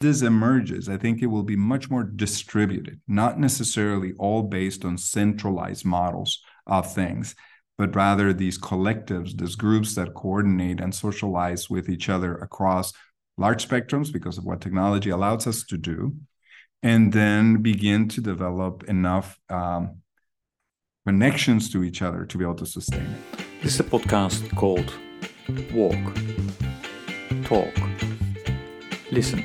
this emerges, I think it will be much more distributed, not necessarily all based on centralized models of things, but rather these collectives, these groups that coordinate and socialize with each other across large spectrums because of what technology allows us to do, and then begin to develop enough um, connections to each other to be able to sustain it. This is a podcast called Walk, Talk, Listen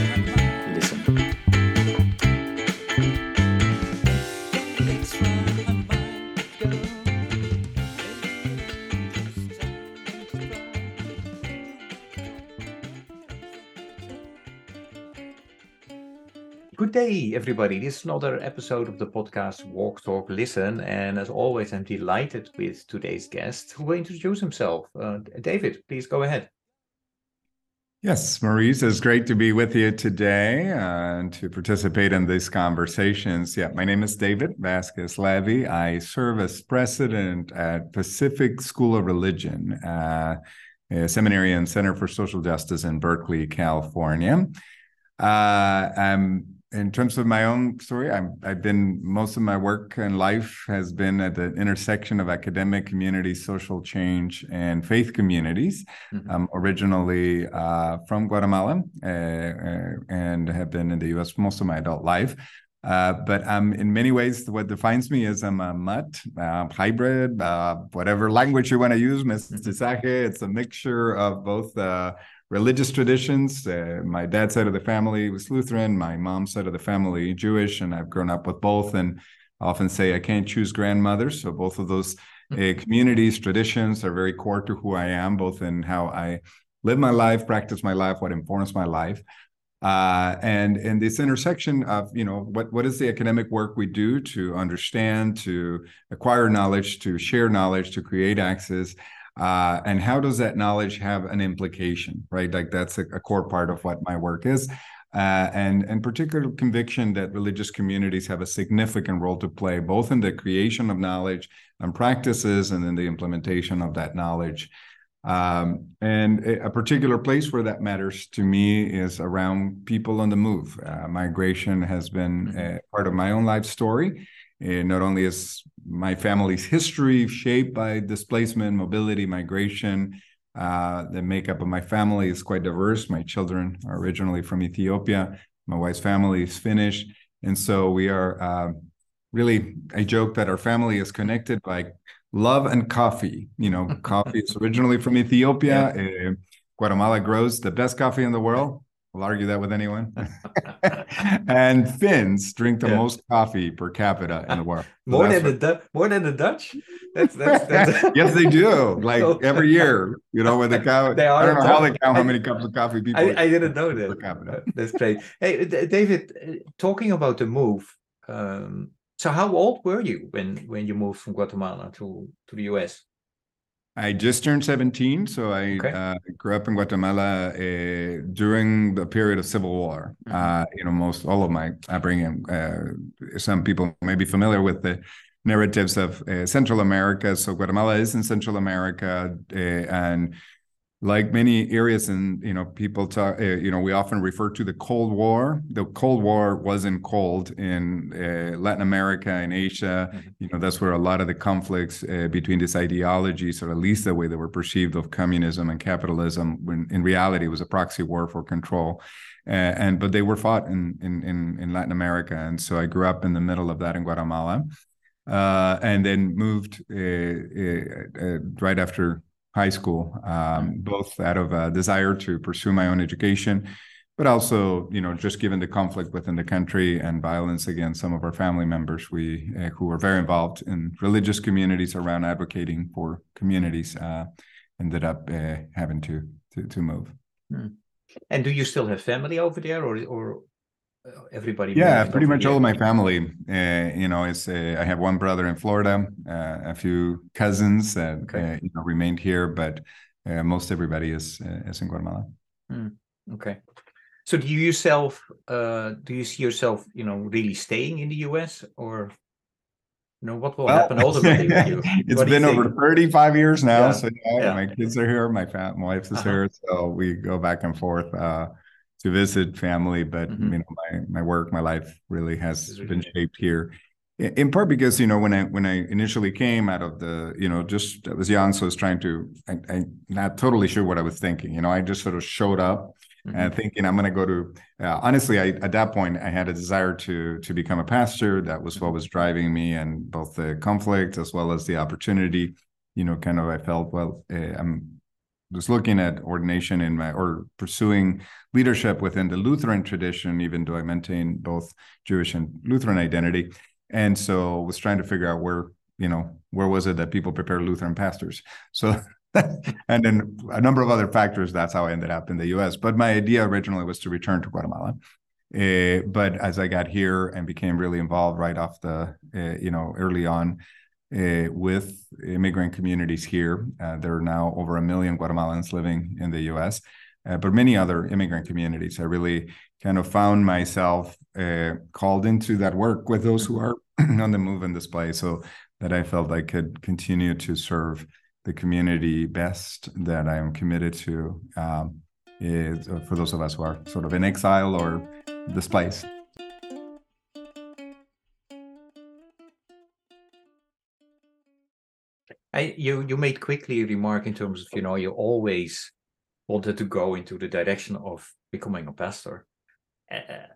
day, everybody. This is another episode of the podcast Walk, Talk, Listen. And as always, I'm delighted with today's guest who will introduce himself. Uh, David, please go ahead. Yes, Maurice, it's great to be with you today uh, and to participate in these conversations. Yeah, my name is David Vasquez Levy. I serve as president at Pacific School of Religion, uh, a seminary and Center for Social Justice in Berkeley, California. Uh, I'm in terms of my own story, I'm, I've been most of my work and life has been at the intersection of academic community, social change, and faith communities. Mm-hmm. I'm originally uh, from Guatemala uh, uh, and have been in the U.S. most of my adult life. Uh, but um, in many ways, what defines me is I'm a mutt, uh, hybrid, uh, whatever language you want to use, mestizaje. It's a mixture of both uh, religious traditions. Uh, my dad's side of the family was Lutheran, my mom's side of the family Jewish, and I've grown up with both. And I often say I can't choose grandmothers. So both of those uh, communities, traditions are very core to who I am, both in how I live my life, practice my life, what informs my life. Uh, and in this intersection of you know what what is the academic work we do to understand to acquire knowledge to share knowledge to create access uh, and how does that knowledge have an implication right? Like that's a, a core part of what my work is. Uh, and and particular conviction that religious communities have a significant role to play both in the creation of knowledge and practices and in the implementation of that knowledge. Um, and a particular place where that matters to me is around people on the move. Uh, migration has been mm-hmm. part of my own life story. Uh, not only is my family's history shaped by displacement, mobility, migration, uh, the makeup of my family is quite diverse. My children are originally from Ethiopia. My wife's family is Finnish. And so we are uh, really, I joke that our family is connected by love and coffee. You know, coffee is originally from Ethiopia. Yeah. Uh, Guatemala grows the best coffee in the world. I'll argue that with anyone. and Finns drink the yeah. most coffee per capita in the world. more than the du- more than the Dutch. That's, that's, that's... yes, they do. Like every year, you know, when they count. They are I don't know how they count how many cups of coffee people. I, I didn't know that. Per capita. That's great. Hey, David, uh, talking about the move. Um, so, how old were you when when you moved from Guatemala to to the US? I just turned 17, so I okay. uh, grew up in Guatemala uh, during the period of civil war. Mm-hmm. Uh, you know, most all of my upbringing. Uh, some people may be familiar with the narratives of uh, Central America. So Guatemala is in Central America, uh, and like many areas and you know people talk uh, you know we often refer to the cold war. The cold war wasn't cold in uh, latin america and asia. Mm-hmm. you know that's where a lot of the conflicts uh, between these ideologies or at least the way they were perceived of communism and capitalism when in reality it was a proxy war for control. Uh, and but they were fought in, in in in latin america and so i grew up in the middle of that in guatemala. Uh, and then moved uh, right after high school, um, both out of a desire to pursue my own education, but also, you know, just given the conflict within the country and violence against some of our family members, we uh, who were very involved in religious communities around advocating for communities, uh, ended up uh, having to, to to move. Hmm. And do you still have family over there, or or everybody yeah pretty much all of my family uh, you know is uh, i have one brother in florida uh, a few cousins that okay. Uh, you know remained here but uh, most everybody is uh, is in Guatemala. Mm, okay. So do you yourself uh, do you see yourself, you know, really staying in the US or you know what will well, happen ultimately with you? It's been over 35 years now. Yeah. So yeah, yeah. my kids are here, my, fam- my wife is uh-huh. here. So we go back and forth uh, to visit family. But mm-hmm. you know, my my work, my life really has been shaped here in part because you know when i when i initially came out of the you know just i was young so i was trying to I, i'm not totally sure what i was thinking you know i just sort of showed up mm-hmm. and thinking i'm going to go to uh, honestly I, at that point i had a desire to to become a pastor that was what mm-hmm. was driving me and both the conflict as well as the opportunity you know kind of i felt well uh, i'm was looking at ordination in my or pursuing leadership within the lutheran tradition even though i maintain both jewish and lutheran identity. And so was trying to figure out where you know where was it that people prepare lutheran pastors? So and then a number of other factors that's how i ended up in the us but my idea originally was to return to guatemala. Uh, but as i got here and became really involved right off the uh, you know early on uh, with immigrant communities here there are now over a million guatemalans living in the us but many other immigrant communities i really kind of found myself uh, called into that work with those who are on the move and display so that I felt I could continue to serve the community best that I am committed to um, is uh, for those of us who are sort of in exile or displaced. I, you you made quickly a remark in terms of you know you always wanted to go into the direction of becoming a pastor. Uh,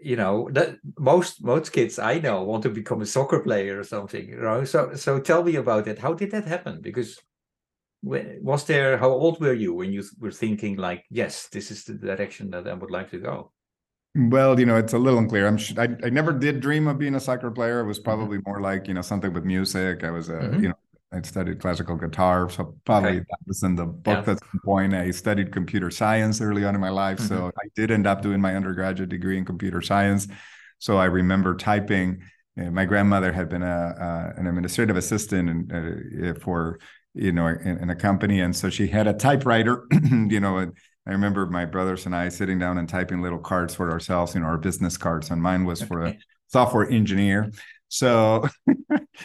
you know that most most kids i know want to become a soccer player or something you know so so tell me about it. How did that happen? Because was there how old were you when you were thinking like yes this is the direction that i would like to go well you know it's a little unclear i'm i, I never did dream of being a soccer player it was mm-hmm. probably more like you know something with music i was a mm-hmm. you know I studied classical guitar, so probably okay. that was in the book. Yeah. That's the point. I studied computer science early on in my life, mm-hmm. so I did end up doing my undergraduate degree in computer science. So I remember typing. Uh, my grandmother had been a, an administrative assistant in, uh, for you know in, in, a company, and so she had a typewriter. you know, and I remember my brothers and I sitting down and typing little cards for ourselves, you know, our business cards, and mine was for a software engineer. So,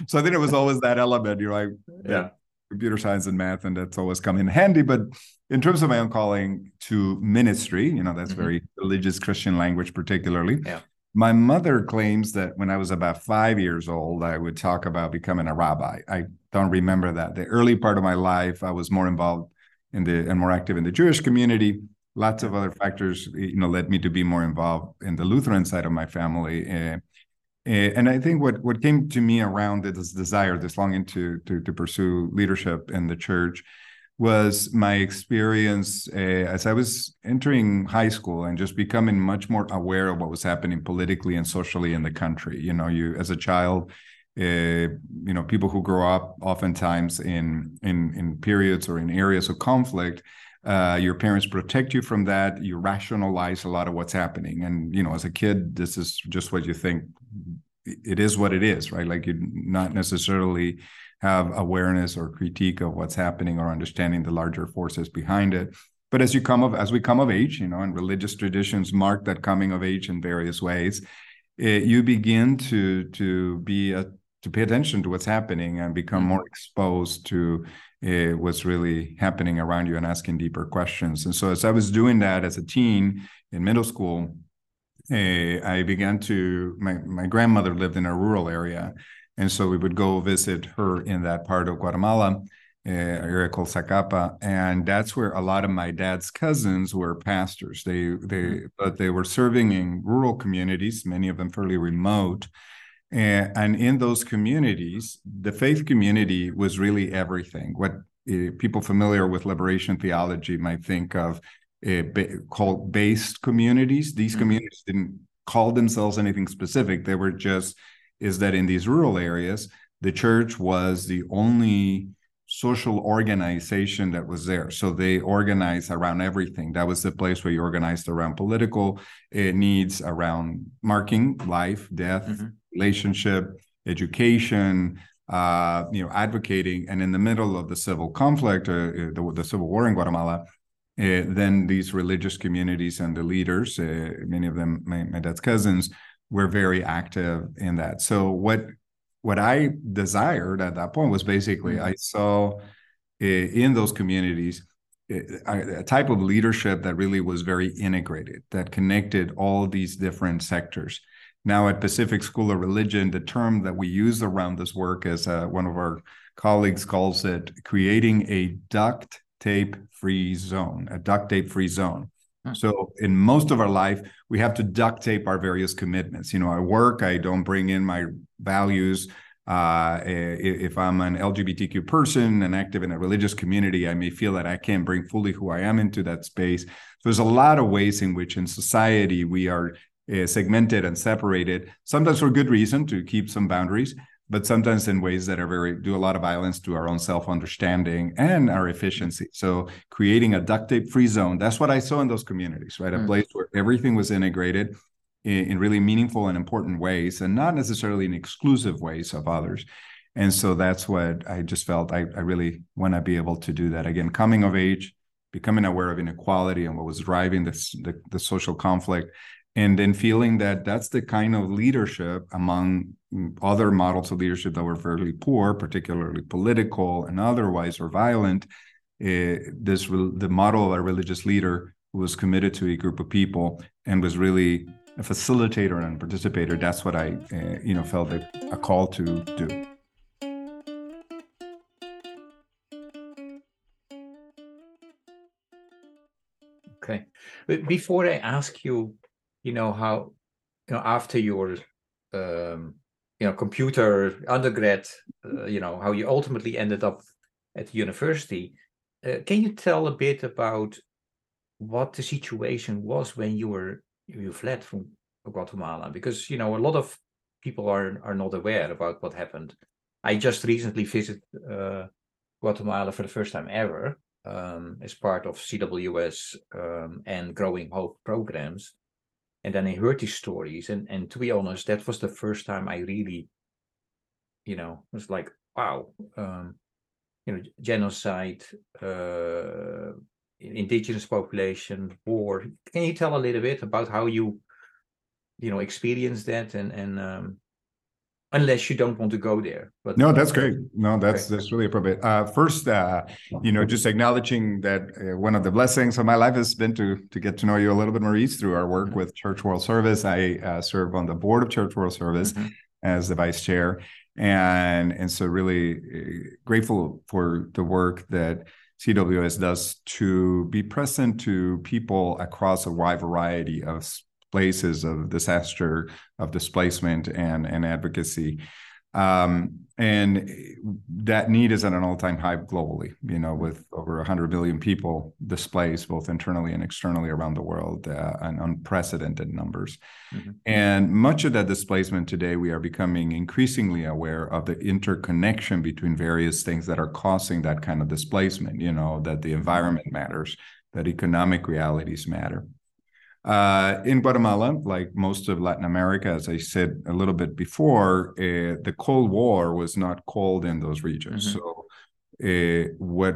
so I think it was always that element, you know, I, yeah, computer science and math, and that's always come in handy. But in terms of my own calling to ministry, you know, that's mm-hmm. very religious Christian language, particularly. Yeah. My mother claims that when I was about five years old, I would talk about becoming a rabbi. I don't remember that. The early part of my life, I was more involved in the and more active in the Jewish community. Lots of other factors, you know, led me to be more involved in the Lutheran side of my family. Uh, and I think what what came to me around this desire, this longing to to to pursue leadership in the church, was my experience uh, as I was entering high school and just becoming much more aware of what was happening politically and socially in the country. You know, you as a child, uh, you know, people who grow up oftentimes in in in periods or in areas of conflict. Uh, your parents protect you from that. You rationalize a lot of what's happening, and you know, as a kid, this is just what you think it is what it is, right? Like you not necessarily have awareness or critique of what's happening or understanding the larger forces behind it. But as you come of as we come of age, you know, and religious traditions mark that coming of age in various ways, it, you begin to to be a, to pay attention to what's happening and become more exposed to uh, what's really happening around you and asking deeper questions. And so, as I was doing that as a teen in middle school, uh, I began to my my grandmother lived in a rural area, and so we would go visit her in that part of Guatemala, uh, area called Zacapa, and that's where a lot of my dad's cousins were pastors. They they mm-hmm. but they were serving in rural communities, many of them fairly remote. And, and in those communities, the faith community was really everything. What uh, people familiar with liberation theology might think of uh, called based communities. These mm-hmm. communities didn't call themselves anything specific. They were just is that in these rural areas, the church was the only social organization that was there. So they organized around everything. That was the place where you organized around political uh, needs, around marking life, death, mm-hmm. Relationship, education, uh, you know, advocating, and in the middle of the civil conflict, uh, uh the, the, civil war in Guatemala, uh, then these religious communities and the leaders, uh, many of them my, my, dad's cousins, were very active in that. So what what I desired at that point was basically mm-hmm. I saw uh, in those communities a, type of leadership that really was very integrated, that connected all these different sectors. Now, at Pacific School of Religion, the term that we use around this work, as uh, one of our colleagues calls it, creating a duct tape free zone, a duct tape free zone. Hmm. So, in most of our life, we have to duct tape our various commitments. You know, I work, I don't bring in my values uh, if I'm an LGBTQ person and active in a religious community, I may feel that I can't bring fully who I am into that space. So there's a lot of ways in which in society we are uh, segmented and separated, sometimes for good reason to keep some boundaries, but sometimes in ways that are very do a lot of violence to our own self-understanding and our efficiency. So creating a duct tape free zone, that's what I saw in those communities, right? Mm. A place where everything was integrated in, in really meaningful and important ways and not necessarily in exclusive ways of others and so that's what i just felt i, I really want to be able to do that again coming of age becoming aware of inequality and what was driving this the, the social conflict and then feeling that that's the kind of leadership among other models of leadership that were fairly poor particularly political and otherwise or violent uh, this the model of a religious leader who was committed to a group of people and was really a facilitator and participator, that's what I, uh, you know, felt a, a call to do. Okay, before I ask you, you know how, you know, after your, um, you know, computer undergrad, uh, you know, how you ultimately ended up at the university. Uh, can you tell a bit about what the situation was when you were you fled from Guatemala because you know a lot of people are are not aware about what happened. I just recently visited uh, Guatemala for the first time ever um, as part of CWS um, and Growing Hope programs, and then I heard these stories, and and to be honest, that was the first time I really, you know, was like, wow, um, you know, genocide, uh, indigenous population, war. Can you tell a little bit about how you, you know, experienced that and and um, unless you don't want to go there. But no, that's great. No, that's okay. that's really appropriate. Uh, first, uh, you know, just acknowledging that uh, one of the blessings of my life has been to to get to know you a little bit, Maurice, through our work mm-hmm. with Church World Service. I uh, serve on the board of Church World Service mm-hmm. as the vice chair, and and so really uh, grateful for the work that CWS does to be present to people across a wide variety of places of disaster, of displacement, and, and advocacy. Um, and that need is at an all-time high globally you know with over 100 million people displaced both internally and externally around the world uh, and unprecedented numbers mm-hmm. and much of that displacement today we are becoming increasingly aware of the interconnection between various things that are causing that kind of displacement you know that the environment matters that economic realities matter uh, in Guatemala, like most of Latin America, as I said a little bit before, uh, the Cold War was not cold in those regions. Mm-hmm. So, uh, what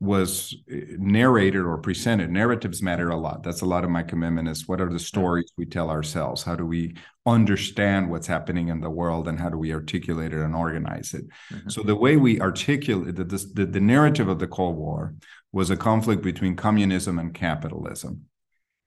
was uh, narrated or presented, narratives matter a lot. That's a lot of my commitment is what are the stories we tell ourselves? How do we understand what's happening in the world and how do we articulate it and organize it? Mm-hmm. So, the way we articulate the, the, the narrative of the Cold War was a conflict between communism and capitalism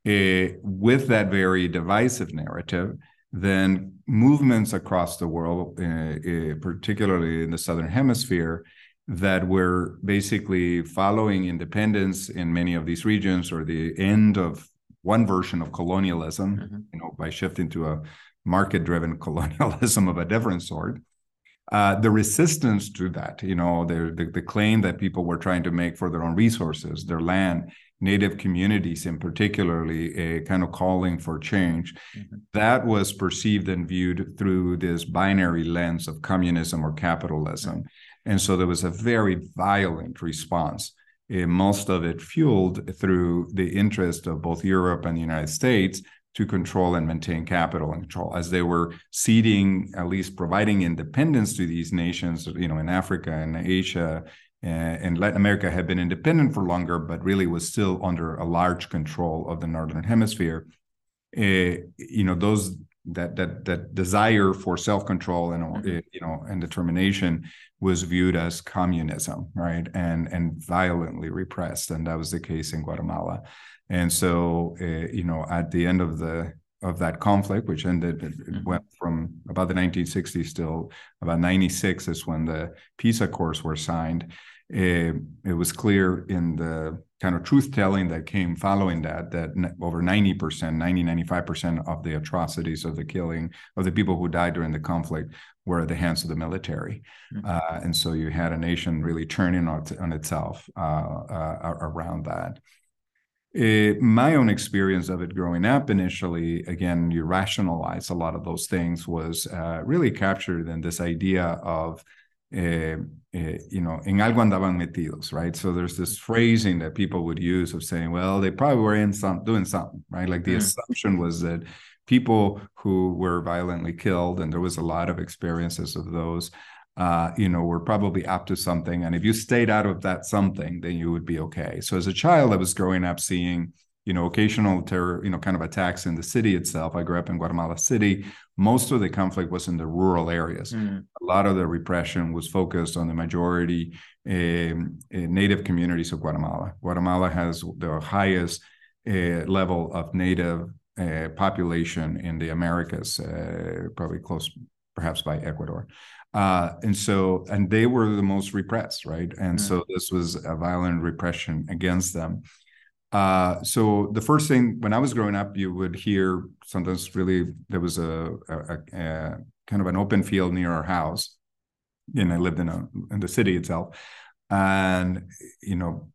uh, with that very divisive narrative, then movements across the world, uh, particularly in the Southern Hemisphere, that were basically following independence in many of these regions or the end of one version of colonialism, mm-hmm. you know, by shifting to a market-driven colonialism of a different sort. Uh, the resistance to that, you know, the, the, the claim that people were trying to make for their own resources, their land, native communities in particularly a kind of calling for change mm-hmm. that was perceived and viewed through this binary lens of communism or capitalism mm-hmm. and so there was a very violent response uh, most of it fueled through the interest of both europe and the united states to control and maintain capital and control as they were ceding at least providing independence to these nations you know in africa and asia and Latin America had been independent for longer, but really was still under a large control of the northern hemisphere. Uh, you know, those that that that desire for self control and mm-hmm. you know and determination was viewed as communism, right, and and violently repressed, and that was the case in Guatemala. And so, uh, you know, at the end of the of that conflict, which ended, it mm-hmm. went from about the 1960s till about 96 is when the peace accords were signed. It, it was clear in the kind of truth telling that came following that, that over 90%, 90, 95% of the atrocities of the killing of the people who died during the conflict were at the hands of the military. Mm-hmm. Uh, and so you had a nation really turning on, on itself uh, uh, around that. It, my own experience of it growing up initially, again, you rationalize a lot of those things, was uh, really captured in this idea of, uh, uh, you know, en algo andaban metidos, right? So there's this phrasing that people would use of saying, well, they probably were in some doing something, right? Like the mm. assumption was that people who were violently killed, and there was a lot of experiences of those, uh, you know, were probably up to something. And if you stayed out of that something, then you would be okay. So as a child, I was growing up seeing, you know, occasional terror, you know, kind of attacks in the city itself. I grew up in Guatemala City. Most of the conflict was in the rural areas. Mm. A lot of the repression was focused on the majority um, uh, native communities of Guatemala. Guatemala has the highest uh, level of native uh, population in the Americas, uh, probably close perhaps by Ecuador. Uh, and so, and they were the most repressed, right? And so this was a violent repression against them. Uh, so the first thing when I was growing up, you would hear sometimes really there was a, a, a kind of an open field near our house, and I lived in a in the city itself, and you know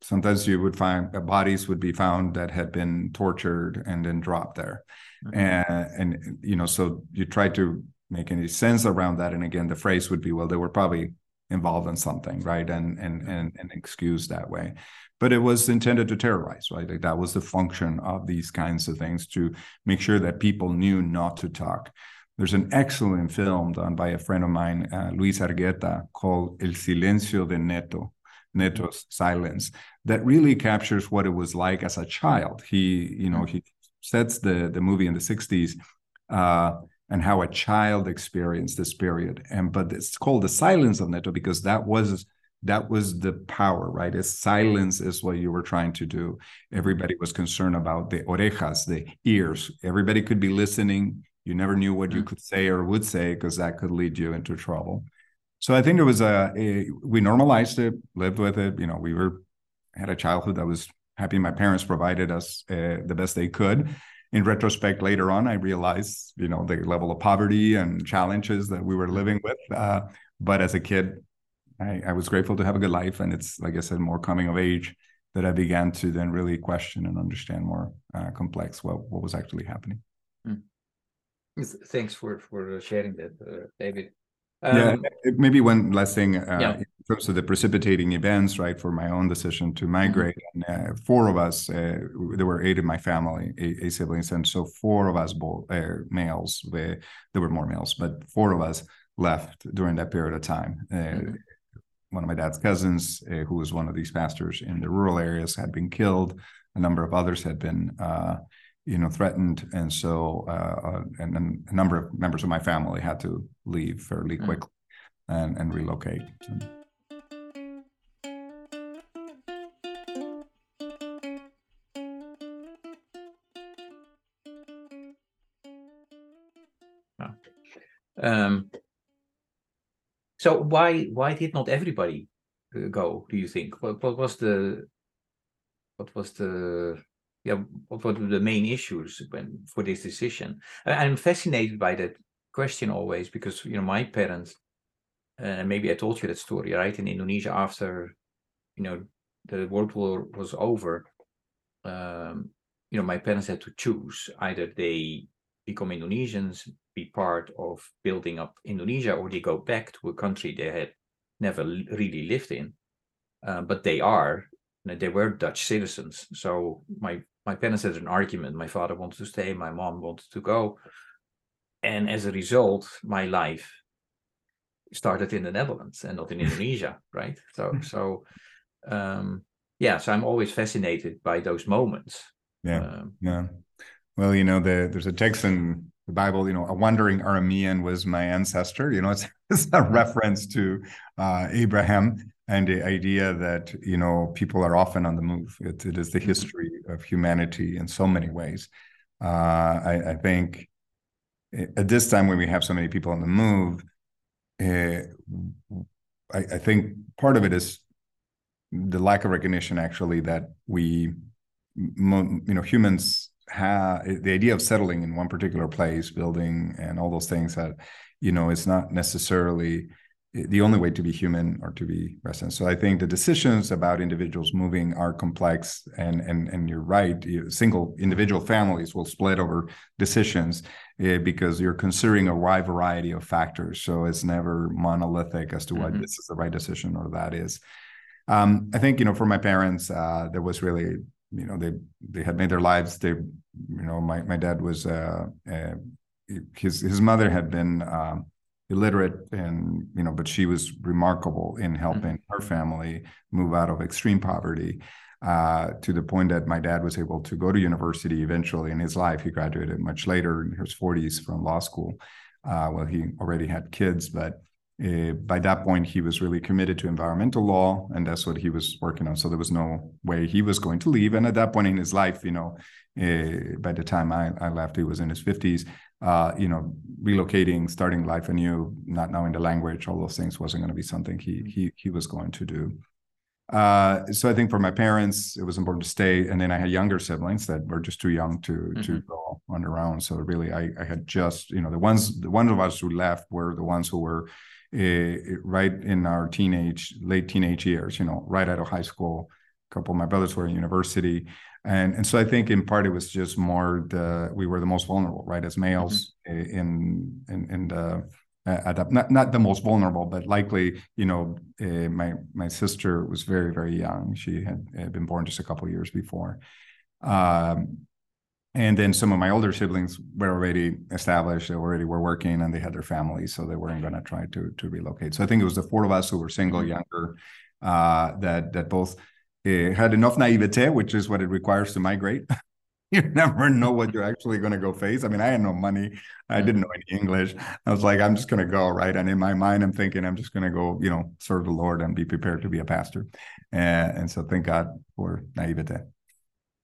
sometimes you would find uh, bodies would be found that had been tortured and then dropped there mm-hmm. and and you know so you try to make any sense around that. And again, the phrase would be, well, they were probably involved in something, right? And and and, and excused that way. But it was intended to terrorize, right? Like that was the function of these kinds of things to make sure that people knew not to talk. There's an excellent film done by a friend of mine, uh, Luis Argueta, called El Silencio de Neto, Neto's Silence, that really captures what it was like as a child. He, you know, he sets the the movie in the 60s uh, and how a child experienced this period. And but it's called the silence of Neto because that was that was the power, right? As silence is what you were trying to do. Everybody was concerned about the orejas, the ears. Everybody could be listening. You never knew what you mm. could say or would say because that could lead you into trouble. So I think it was a, a we normalized it, lived with it. You know, we were had a childhood that was happy. My parents provided us uh, the best they could, in retrospect later on i realized you know the level of poverty and challenges that we were living with uh, but as a kid I, I, was grateful to have a good life and it's like i said more coming of age that i began to then really question and understand more uh, complex what, what was actually happening mm. thanks for for sharing that uh, david um, yeah, maybe one last thing uh, yeah. in terms of the precipitating events, right? For my own decision to mm-hmm. migrate, mm-hmm. and uh, four of us, uh, there were eight in my family, eight, eight siblings, and so four of us, both uh, males, there were more males, but four of us left during that period of time. Uh, mm-hmm. One of my dad's cousins, uh, who was one of these pastors in the rural areas, had been killed. A number of others had been you know threatened and so uh, uh, and then a number of members of my family had to leave fairly mm. quickly and and relocate. Um, so why why did not everybody uh, go? Do you think? What, what was the what was the yeah, what were the main issues when for this decision? I'm fascinated by that question always because you know my parents, and uh, maybe I told you that story right in Indonesia after, you know, the World War was over. Um, you know, my parents had to choose either they become Indonesians, be part of building up Indonesia, or they go back to a country they had never really lived in. Uh, but they are they were Dutch citizens. So my my parents had an argument. My father wanted to stay, my mom wanted to go, and as a result, my life started in the Netherlands and not in Indonesia, right? So Hmm. so um, yeah, so I'm always fascinated by those moments. Yeah. Um, Yeah. Well, you know, the, there's a text in the Bible, you know, a wandering Aramean was my ancestor. You know, it's, it's a reference to uh, Abraham and the idea that, you know, people are often on the move. It, it is the Mhm. history of humanity in so many ways. Uh, I, I think at this time when we have so many people on the move, uh, I, I think part of it is the lack of recognition actually that we you know humans have the idea of settling in one particular place building and all those things that you know it's not necessarily the only way to be human or to be resident so i think the decisions about individuals moving are complex and and and you're right you, single individual families will split over decisions uh, because you're considering a wide variety of factors so it's never monolithic as to what Mhm. this is the right decision or that is um, I think you know for my parents, uh, there was really you know they they had made their lives. They you know my my dad was uh, uh, his his mother had been um, illiterate and you know but she was remarkable in helping her family move out of extreme poverty. Uh, to the point that my dad was able to go to university eventually in his life. He graduated much later in his 40s from law school. Uh, well, he already had kids, but uh, by that point, he was really committed to environmental law, and that's what he was working on. So there was no way he was going to leave. And at that point in his life, you know, uh, by the time I, I left, he was in his 50s. Uh, you know, relocating, starting life anew, not knowing the language, all those things wasn't going to be something he he he was going to do. Uh, so I think for my parents, it was important to stay. And then I had younger siblings that were just too young to mm-hmm. to go on their own. So really, I, I had just you know the ones the ones of us who left were the ones who were uh, right in our teenage late teenage years. You know, right out of high school. A couple of my brothers were in university, and and so I think in part it was just more the we were the most vulnerable, right, as males mm-hmm. in in in the uh, not not the most vulnerable, but likely, you know, uh, my my sister was very very young. She had, had been born just a couple years before, um, and then some of my older siblings were already established. They already were working, and they had their families, so they weren't going to try to to relocate. So I think it was the four of us who were single, younger, uh, that that both uh, had enough naivete, which is what it requires to migrate. you never know what you're actually going to go face. I mean, I had no money. I didn't know any English. I was like, I'm just going to go, right? And in my mind, I'm thinking, I'm just going to go, you know, serve the Lord and be prepared to be a pastor. And, and so thank God for naivete.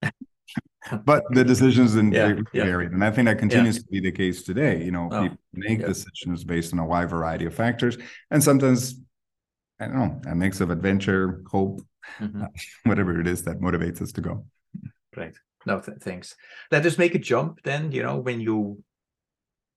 but the decisions in yeah, yeah. varied. And I think that continues yeah. to be the case today. You know, Oh, people make yeah. decisions based on a wide variety of factors. And sometimes, I don't know, a mix of adventure, hope, Mhm. uh, whatever it is that motivates us to go. Great. No, th- thanks. Let us make a jump then, you know, when you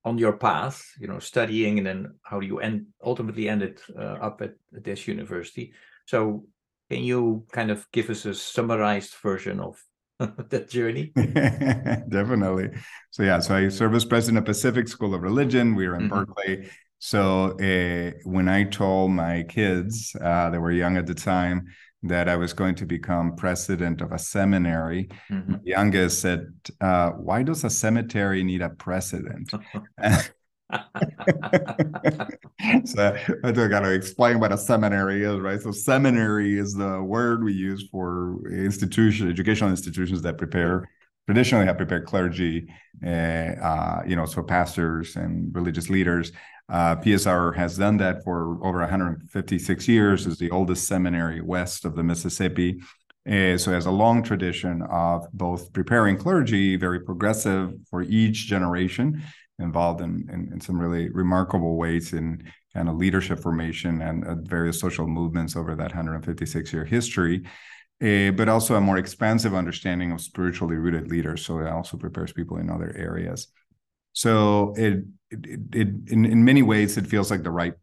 on your path, you know, studying and then how you end ultimately ended uh, up at, at this university. So can you kind of give us a summarized version of that journey? Definitely. So yeah, so I serve as president of Pacific School of Religion. We were in Mhm. Berkeley. So uh, when I told my kids, uh, they were young at the time, that I was going to become president of a seminary, Mhm. my youngest said, uh, "Why does a cemetery need a president?" so I do got to explain what a seminary is, right? So seminary is the word we use for institution, educational institutions that prepare traditionally have prepared clergy, uh, uh, you know, so pastors and religious leaders. Uh, PSR has done that for over 156 years. is the oldest seminary west of the Mississippi. Uh, so it has a long tradition of both preparing clergy, very progressive for each generation, involved in, in, in some really remarkable ways in kind of leadership formation and uh, various social movements over that 156 year history. Uh, but also a more expansive understanding of spiritually rooted leaders. So it also prepares people in other areas. So it, it, it, in, in many ways, it feels like the right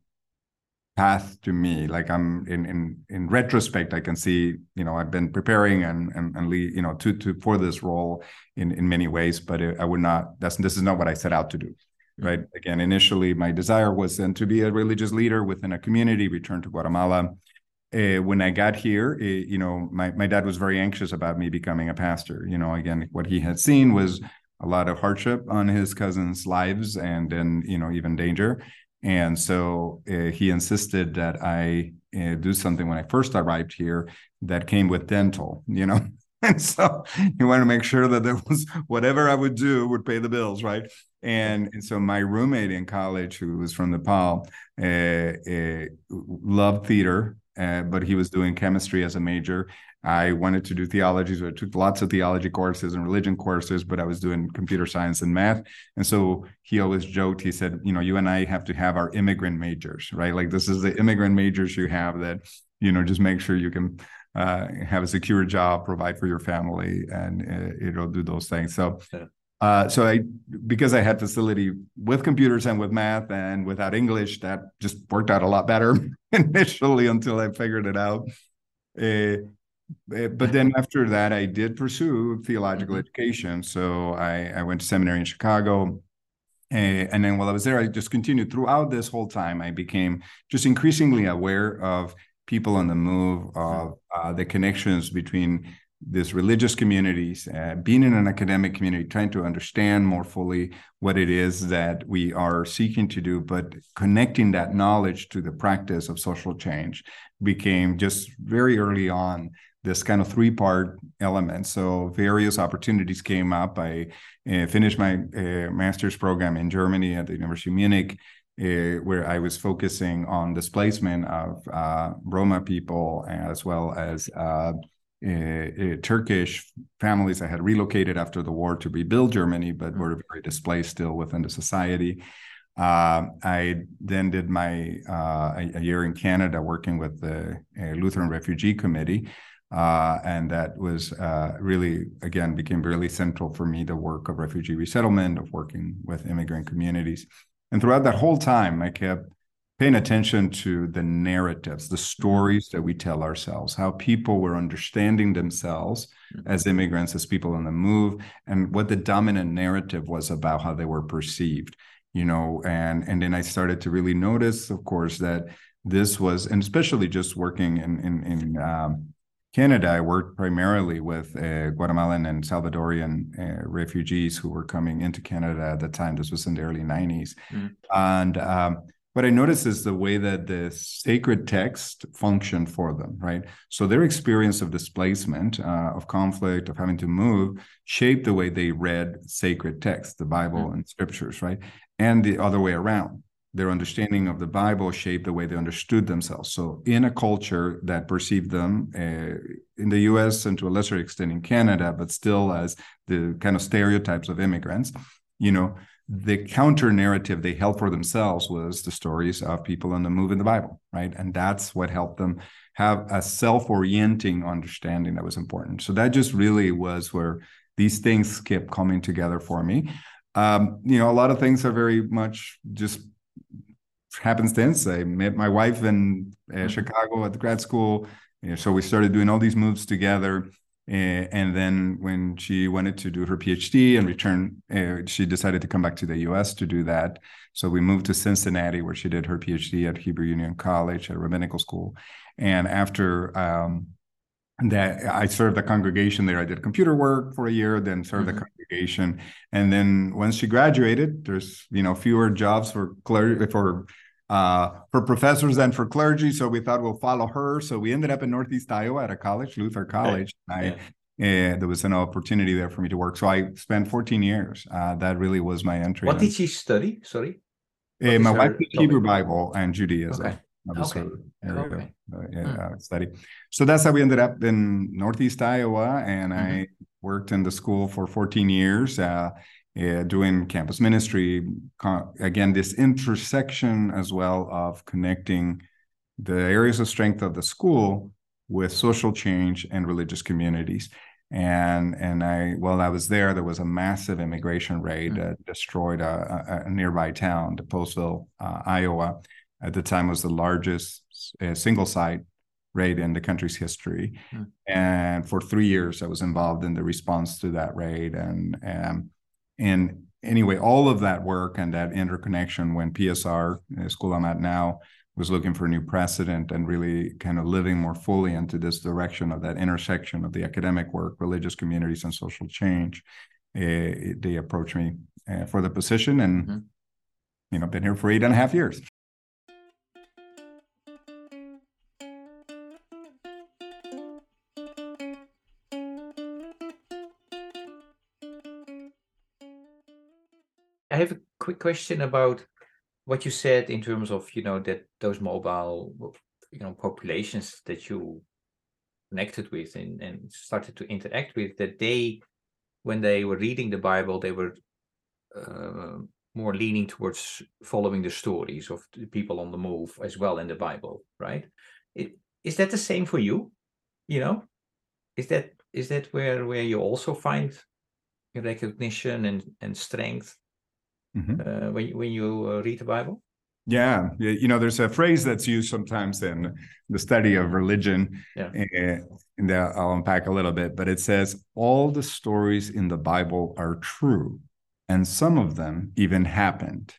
path to me. Like I'm in, in, in retrospect, I can see, you know, I've been preparing and, and, and lead, you know, to, to, for this role in, in many ways, but it, I would not, that's, this is not what I set out to do. Right. Again, initially, my desire was then to be a religious leader within a community, return to Guatemala, uh, when I got here, uh, you know, my, my dad was very anxious about me becoming a pastor. You know, again, what he had seen was a lot of hardship on his cousins' lives and then, you know, even danger. And so uh, he insisted that I uh, do something when I first arrived here that came with dental, you know. and so he wanted to make sure that there was whatever I would do would pay the bills, right? And, and so my roommate in college, who was from Nepal, uh, loved theater, but he was doing chemistry as a major. I wanted to do theology, so I took lots of theology courses and religion courses, but I was doing computer science and math. And so he always joked, he said, you know, you and I have to have our immigrant majors, right? Like this is the immigrant majors you have that, you know, just make sure you can uh, have a secure job, provide for your family, and uh, it'll do those things. So, uh, so I because I had facility with computers and with math and without English, that just worked out a lot better initially until I figured it out. Uh, but then after that, I did pursue theological mm-hmm. education. So I, I went to seminary in Chicago. Uh, and then while I was there, I just continued throughout this whole time. I became just increasingly aware of people on the move, of uh, the connections between these religious communities, uh, being in an academic community, trying to understand more fully what it is that we are seeking to do, but connecting that knowledge to the practice of social change became just very early on this kind of three part element. So various opportunities came up. I uh, finished my uh, master's program in Germany at the University of Munich, uh, where I was focusing on displacement of uh, Roma people as well as uh, uh, Turkish families that had relocated after the war to rebuild Germany, but mm. were very displaced still within the society. Uh, I then did my uh, a, a, year in Canada working with the Lutheran Refugee Committee, uh, and that was uh, really, again, became really central for me the work of refugee resettlement, of working with immigrant communities. And throughout that whole time, I kept paying attention to the narratives, the stories that we tell ourselves, how people were understanding themselves mm-hmm. as immigrants, as people on the move, and what the dominant narrative was about how they were perceived. You know, and and then I started to really notice, of course, that this was, and especially just working in in, in um, Canada, I worked primarily with uh, Guatemalan and Salvadorian uh, refugees who were coming into Canada at the time. This was in the early 90s. Mm. And um, what I noticed is the way that the sacred text functioned for them, right? So their experience of displacement, uh, of conflict, of having to move, shaped the way they read sacred texts, the Bible mm. and scriptures, right? And the other way around their understanding of the Bible shaped the way they understood themselves. So, in a culture that perceived them uh, in the US and to a lesser extent in Canada, but still as the kind of stereotypes of immigrants, you know, the counter narrative they held for themselves was the stories of people on the move in the Bible, right? And that's what helped them have a self orienting understanding that was important. So, that just really was where these things kept coming together for me. Um, you know, a lot of things are very much just happenstance. I met my wife in uh, mm-hmm. Chicago at the grad school. so we started doing all these moves together. Uh, and then when she wanted to do her PhD and return, uh, she decided to come back to the US to do that. So we moved to Cincinnati, where she did her PhD at Hebrew Union College at rabbinical school. And after um, that, I served the congregation there. I did computer work for a year, then served mm-hmm. the congregation. And then once she graduated, there's you know fewer jobs for clergy for uh, for professors and for clergy. So we thought we'll follow her. So we ended up in Northeast Iowa at a college, Luther College. I, yeah. there was an opportunity there for me to work. So I spent 14 years. Uh, that really was my entry. What did she study? Sorry. Uh, my wife did Hebrew Bible and Judaism. Okay. Okay. okay. Uh, yeah, hmm. Uh, study. So that's how we ended up in Northeast Iowa, and mm-hmm. I worked in the school for 14 years. Uh, uh, doing campus ministry. Again, this intersection as well of connecting the areas of strength of the school with social change and religious communities. And and I while I was there, there was a massive immigration raid mm-hmm. that destroyed a, a, a, nearby town, Postville, uh, Iowa. At the time, was the largest uh, single site raid in the country's history. Mm-hmm. And for three years, I was involved in the response to that raid. And, and and anyway, all of that work and that interconnection when PSR, the school I'm at now, was looking for a new precedent and really kind of living more fully into this direction of that intersection of the academic work, religious communities, and social change. Uh, they approached me uh, for the position, and mm-hmm. you know, been here for eight and a half years. Quick question about what you said in terms of you know that those mobile you know populations that you connected with and, and started to interact with that they when they were reading the bible they were uh, more leaning towards following the stories of the people on the move as well in the bible right? It, is that the same for you? You know? Is that is that where where you also find recognition and and strength mm-hmm. uh, when when you uh, read the Bible? Yeah, you know, there's a phrase that's used sometimes in the study of religion, yeah. Eh, and I'll unpack a little bit, but it says all the stories in the Bible are true, and some of them even happened.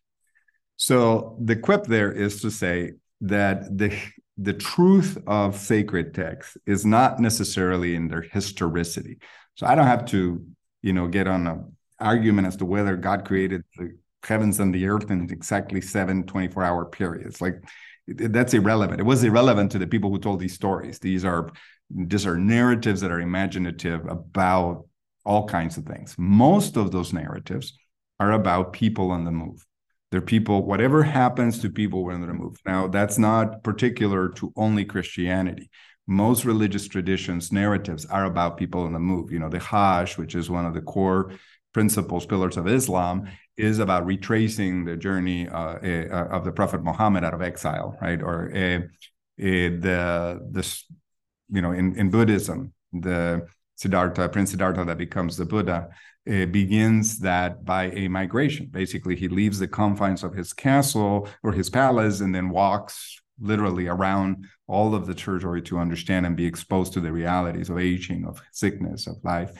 So the quip there is to say that the the truth of sacred texts is not necessarily in their historicity. So I don't have to, you know, get on a argument as to whether God created the heavens and the earth in exactly seven 24 hour periods. Like that's irrelevant. It was irrelevant to the people who told these stories. These are these are narratives that are imaginative about all kinds of things. Most of those narratives are about people on the move. They're people, whatever happens to people when they're on the move. Now, that's not particular to only Christianity. Most religious traditions, narratives are about people on the move. You know, the Hajj, which is one of the core principles, pillars of Islam, is about retracing the journey uh, uh, of the Prophet Muhammad out of exile, right? Or uh, the this, you know, in in Buddhism, the Siddhartha, Prince Siddhartha that becomes the Buddha, begins that by a migration. Basically, he leaves the confines of his castle or his palace and then walks literally around all of the territory to understand and be exposed to the realities of aging, of sickness, of life.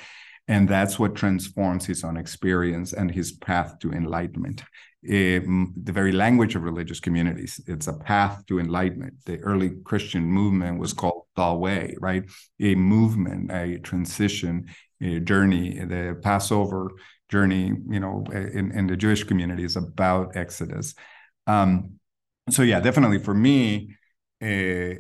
And that's what transforms his own experience and his path to enlightenment. It, the very language of religious communities, it's a path to enlightenment. The early Christian movement was called the way, right? A movement, a transition, a journey. The Passover journey, you know, in, in the Jewish community is about Exodus. Um, so yeah, definitely for me, uh,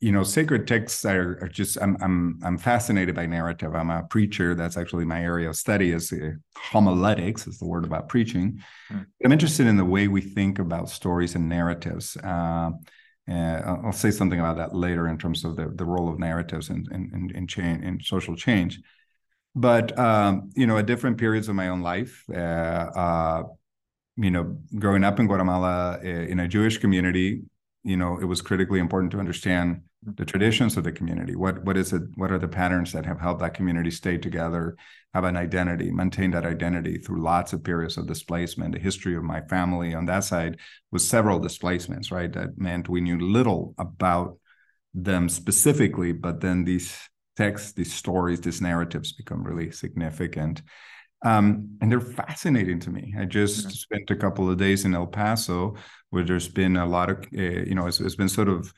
you know sacred texts are, are, just I'm, I'm i'm fascinated by narrative. I'm a preacher. That's actually my area of study is uh, homiletics is the word about preaching. Mm. i'm interested in the way we think about stories and narratives. Uh, and I'll say something about that later in terms of the, the role of narratives in in, in, in change in social change. But um, you know at different periods of my own life uh, uh you know growing up in guatemala uh, in a jewish community you know it was critically important to understand the traditions of the community what what is it what are the patterns that have helped that community stay together have an identity maintain that identity through lots of periods of displacement the history of my family on that side was several displacements right that meant we knew little about them specifically but then these texts these stories these narratives become really significant um, and they're fascinating to me. I just mm-hmm. spent a couple of days in El Paso, where there's been a lot of, uh, you know, it's, it's been sort of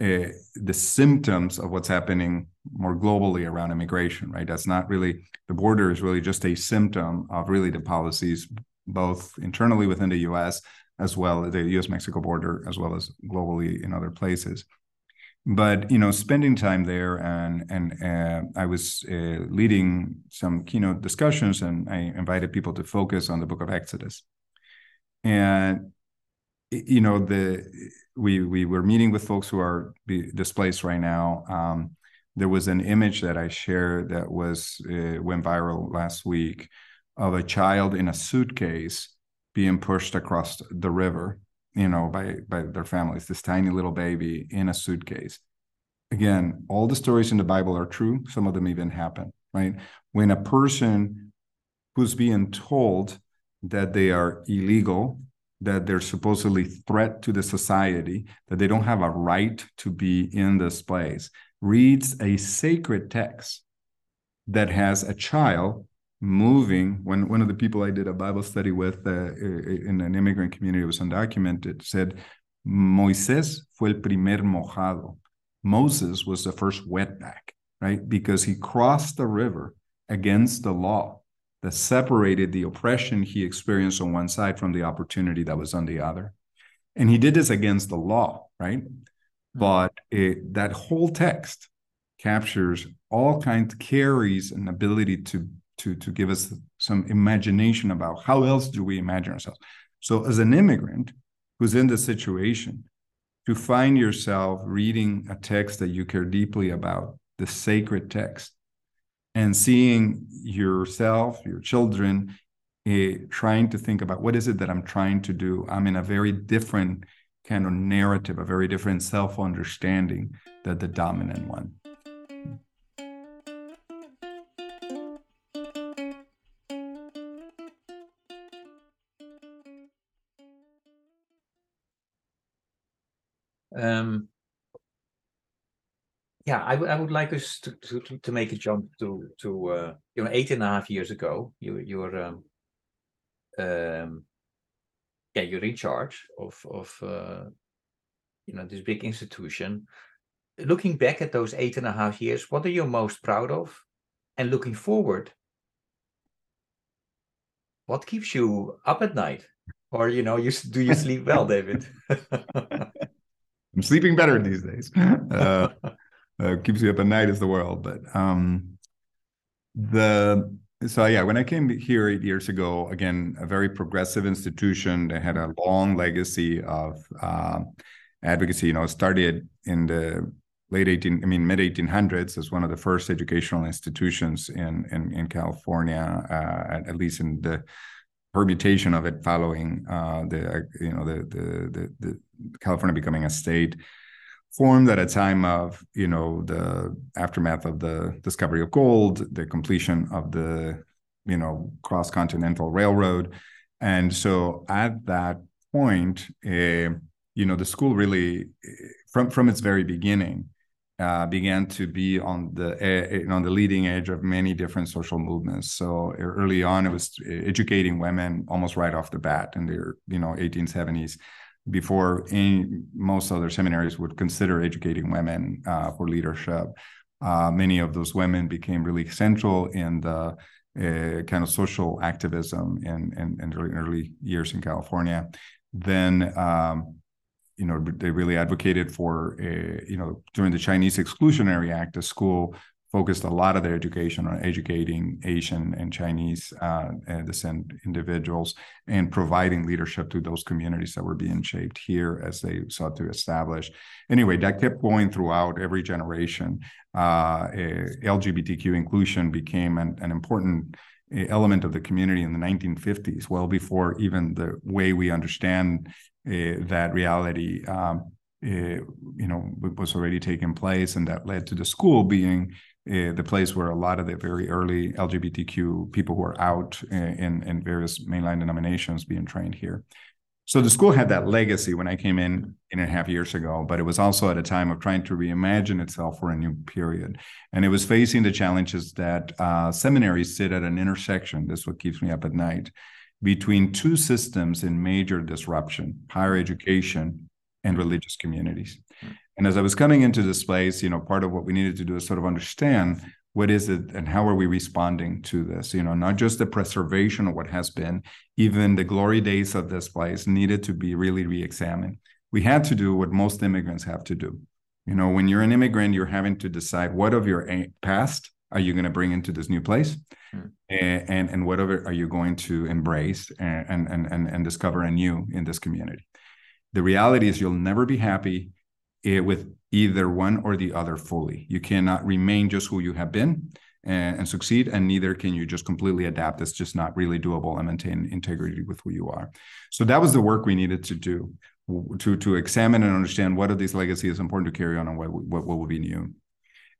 uh, the symptoms of what's happening more globally around immigration, right? That's not really the border is really just a symptom of really the policies both internally within the U.S. as well the U.S.-Mexico border, as well as globally in other places. But you know, spending time there, and and uh, I was uh, leading some keynote discussions, and I invited people to focus on the Book of Exodus, and you know the we we were meeting with folks who are displaced right now. Um, there was an image that I shared that was uh, went viral last week of a child in a suitcase being pushed across the river, you know, by by their families. This tiny little baby in a suitcase. Again, all the stories in the Bible are true. Some of them even happen, right? When a person who's being told that they are illegal that they're supposedly threat to the society, that they don't have a right to be in this place, reads a sacred text that has a child moving. When one of the people I did a Bible study with uh, in an immigrant community was undocumented, said Moisés fue el primer mojado. Moses was the first wetback, right? Because he crossed the river against the law that separated the oppression he experienced on one side from the opportunity that was on the other. And he did this against the law, right? Hmm. But it, that whole text captures all kinds, carries an ability to to to give us some imagination about how else do we imagine ourselves. So as an immigrant who's in this situation, to find yourself reading a text that you care deeply about, the sacred text, and seeing yourself, your children, uh, trying to think about what is it that I'm trying to do. I'm in a very different kind of narrative, a very different self understanding than the dominant one. Um, yeah, I, I would like us to, to, to make a jump to to uh, you know eight and a half years ago. You you're um, um, yeah you're in charge of of uh, you know this big institution. Looking back at those eight and a half years, what are you most proud of? And looking forward, what keeps you up at night? Or you know, you do you sleep well, David? I'm sleeping better these days. Uh, uh, keeps you up at night is the world. But um, the so yeah, when I came here eight years ago, again, a very progressive institution that had a long legacy of uh, advocacy. You know, started in the late 18, I mean, mid 1800s as one of the first educational institutions in in, in California, uh, at, at, least in the permutation of it following uh, the you know the, the the the California becoming a state formed at a time of you know the aftermath of the discovery of gold the completion of the you know cross continental railroad and so at that point uh, you know the school really from from its very beginning uh, began to be on the uh, on the leading edge of many different social movements. So early on, it was educating women almost right off the bat in the you know 1870s, before any, most other seminaries would consider educating women uh, for leadership. Uh, many of those women became really central in the uh, kind of social activism in, in, in early, years in California. Then um, you know they really advocated for a, you know during the Chinese Exclusionary Act, the school focused a lot of their education on educating Asian and Chinese uh, descent individuals and providing leadership to those communities that were being shaped here as they sought to establish. Anyway, that kept going throughout every generation. Uh, LGBTQ inclusion became an, an important element of the community in the 1950s, well before even the way we understand uh, that reality, um, uh, you know, was already taking place, and that led to the school being uh, the place where a lot of the very early LGBTQ people who are out in in various mainline denominations being trained here. So the school had that legacy when I came in in and a half years ago, but it was also at a time of trying to reimagine itself for a new period, and it was facing the challenges that uh, seminaries sit at an intersection. This is what keeps me up at night between two systems in major disruption higher education and religious communities. Hmm. And as I was coming into this place, you know, part of what we needed to do is sort of understand what is it and how are we responding to this? You know, not just the preservation of what has been, even the glory days of this place needed to be really re examined. We had to do what most immigrants have to do. You know, when you're an immigrant, you're having to decide what of your past are you going to bring into this new place mm. and, and, and whatever are you going to embrace and, and and and discover anew in this community the reality is you'll never be happy eh, with either one or the other fully. You cannot remain just who you have been and, and succeed and neither can you just completely adapt. It's just not really doable and maintain integrity with who you are. So that was the work we needed to do to to examine and understand what of these legacies is important to carry on and what what, what will be new.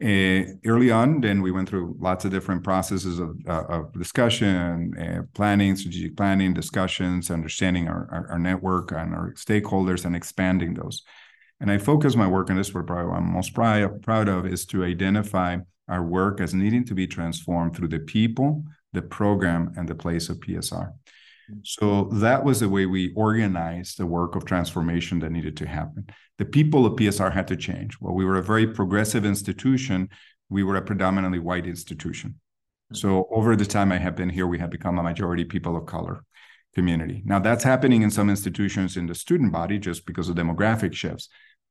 Uh, early on, then we went through lots of different processes of, uh, of discussion, uh, planning, strategic planning, discussions, understanding our, our, our, network and our stakeholders, and expanding those. And I focus my work, on this is what probably I'm most proud, proud of, is to identify our work as needing to be transformed through the people, the program, and the place of PSR. Mm. So that was the way we organized the work of transformation that needed to happen. The people of PSR had to change. Well, we were a very progressive institution. We were a predominantly white institution. Mm. So over the time I have been here, we have become a majority people of color community. Now that's happening in some institutions in the student body just because of demographic shifts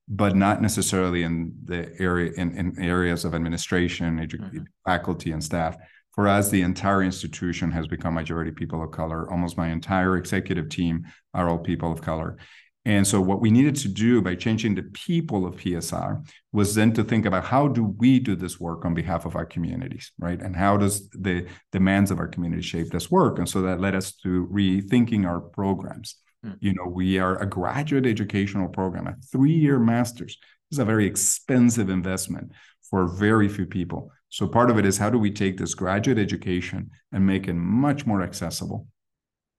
but not necessarily in the area in, in areas of administration, mm-hmm. faculty, and staff. For us, the entire institution has become majority people of color. Almost my entire executive team are all people of color. And so, what we needed to do by changing the people of PSR was then to think about how do we do this work on behalf of our communities, right? And how does the demands of our community shape this work? And so that led us to rethinking our programs. Mm. You know, we are a graduate educational program, a three-year master's. This is a very expensive investment for very few people. So part of it is how do we take this graduate education and make it much more accessible?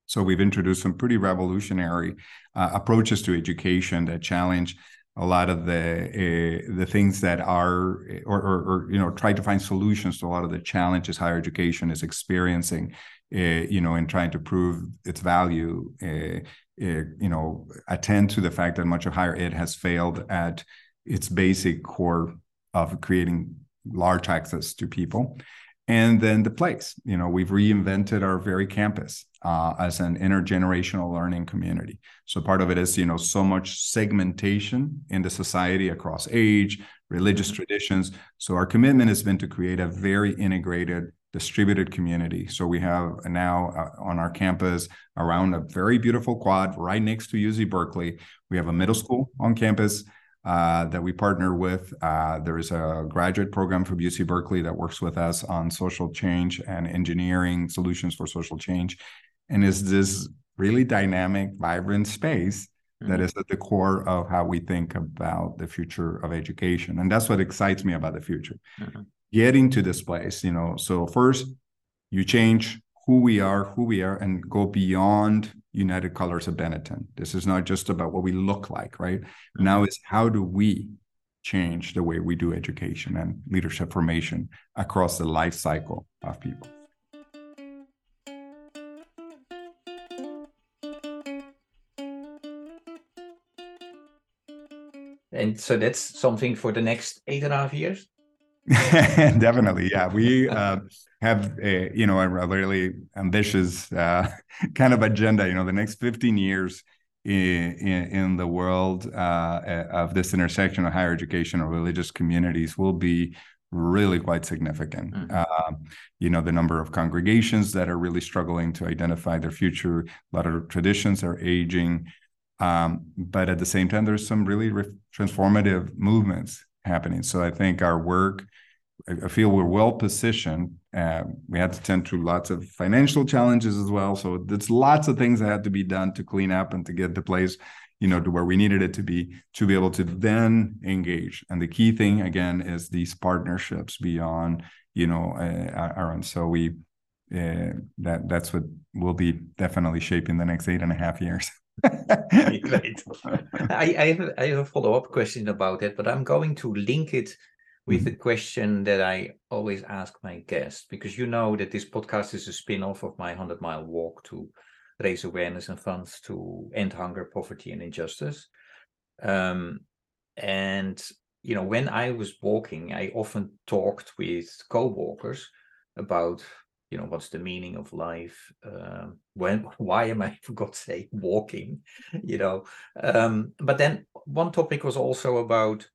So we've introduced some pretty revolutionary uh, approaches to education that challenge a lot of the uh, the things that are or, or, or, you know try to find solutions to a lot of the challenges higher education is experiencing uh, you know in trying to prove its value uh, uh, you know attend to the fact that much of higher ed has failed at its basic core of creating large access to people and then the place you know we've reinvented our very campus uh, as an intergenerational learning community so part of it is you know so much segmentation in the society across age religious mm-hmm. traditions so our commitment has been to create a very integrated distributed community. So we have now uh, on our campus around a very beautiful quad right next to UC Berkeley. We have a middle school on campus uh, that we partner with. Uh, there is a graduate program from UC Berkeley that works with us on social change and engineering solutions for social change. And is this really dynamic, vibrant space that mm-hmm. is at the core of how we think about the future of education. And that's what excites me about the future. Mm-hmm getting to this place you know so first you change who we are who we are and go beyond united colors of benetton. This is not just about what we look like right? Now is how do we change the way we do education and leadership formation across the life cycle of people. And so that's something for the next eight and a half years Definitely, yeah. We uh, have a you know a really ambitious uh, kind of agenda. You know, the next 15 years in in, in the world uh, of this intersection of higher education or religious communities will be really quite significant. Mm-hmm. you know, the number of congregations that are really struggling to identify their future. A lot of traditions are aging. Um, but at the same time, there's some really re- transformative movements happening. So I think our work, I feel we're well positioned. Uh, we had to tend to lots of financial challenges as well. So there's lots of things that had to be done to clean up and to get the place, you know, to where we needed it to be to be able to then engage. And the key thing again is these partnerships beyond, you know, uh. So we uh, that that's what will be definitely shaping the next eight and a half years. Great. I, I, have, I have a follow up question about it, but I'm going to link it with mm-hmm. the question that I always ask my guests because you know that this podcast is a spin off of my 100 mile walk to raise awareness and funds to end hunger, poverty, and injustice. Um, and, you know, when I was walking, I often talked with co walkers about you know what's the meaning of life? Um, when why am i for god's sake walking? You know um, but then one topic was also about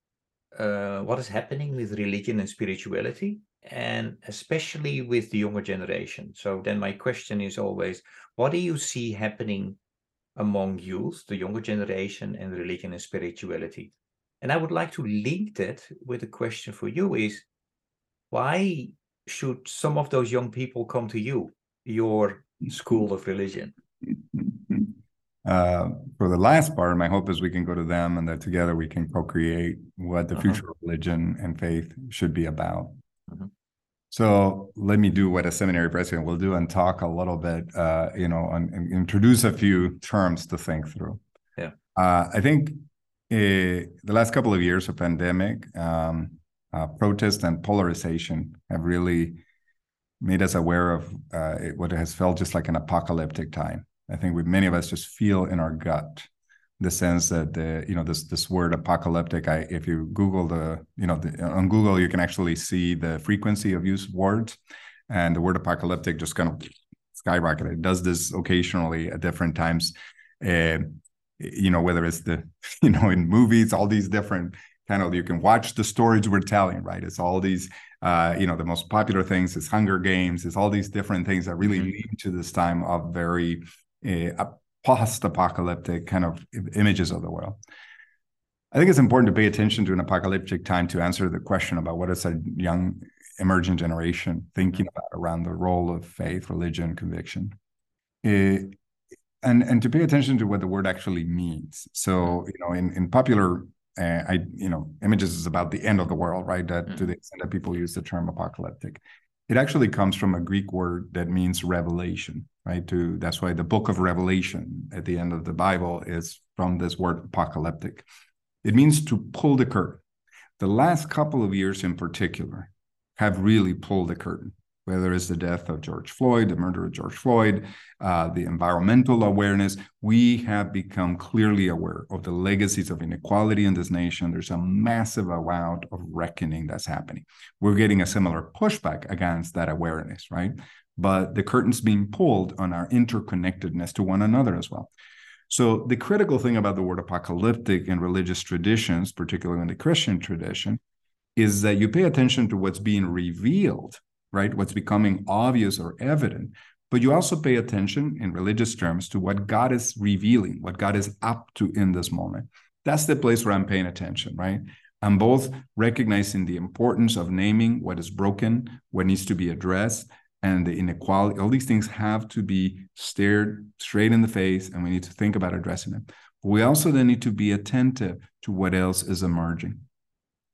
uh, what is happening with religion and spirituality and especially with the younger generation. So then my question is always what do you see happening among youth the younger generation and religion and spirituality? And i would like to link that with a question for you is why should some of those young people come to you, your school of religion? Uh, for the last part, my hope is we can go to them and that together we can co-create what the uh-huh. future of religion and faith should be about. Uh-huh. So let me do what a seminary president will do and talk a little bit, uh, you know, and, and, introduce a few terms to think through. Yeah, uh, I think uh, the last couple of years of pandemic, um, uh, protest and polarization have really made us aware of uh, what has felt just like an apocalyptic time. I think we many of us just feel in our gut the sense that the you know this this word apocalyptic. I if you Google the you know the, on Google you can actually see the frequency of use words, and the word apocalyptic just kind of skyrocketed. It does this occasionally at different times. Uh, you know whether it's the you know in movies all these different kind of you can watch the stories we're telling right? It's all these uh, you know the most popular things is hunger games it's all these different things that really mm-hmm. lead to this time of very uh, post-apocalyptic kind of images of the world. I think it's important to pay attention to an apocalyptic time to answer the question about what is a young emerging generation thinking about around the role of faith religion conviction. Uh, and and to pay attention to what the word actually means. So you know in in popular uh, I, you know, images is about the end of the world, right? That mm-hmm. to the extent that people use the term apocalyptic, it actually comes from a Greek word that means revelation, right? To that's why the book of Revelation at the end of the Bible is from this word apocalyptic. It means to pull the curtain. The last couple of years, in particular, have really pulled the curtain whether it's the death of George Floyd, the murder of George Floyd, uh, the environmental awareness, we have become clearly aware of the legacies of inequality in this nation. There's a massive amount of reckoning that's happening. We're getting a similar pushback against that awareness, right? But the curtain's being pulled on our interconnectedness to one another as well. So the critical thing about the word apocalyptic in religious traditions, particularly in the Christian tradition, is that you pay attention to what's being revealed right? What's becoming obvious or evident. But you also pay attention in religious terms to what God is revealing, what God is up to in this moment. That's the place where I'm paying attention, right? I'm both recognizing the importance of naming what is broken, what needs to be addressed, and the inequality. All these things have to be stared straight in the face, and we need to think about addressing them. But we also then need to be attentive to what else is emerging.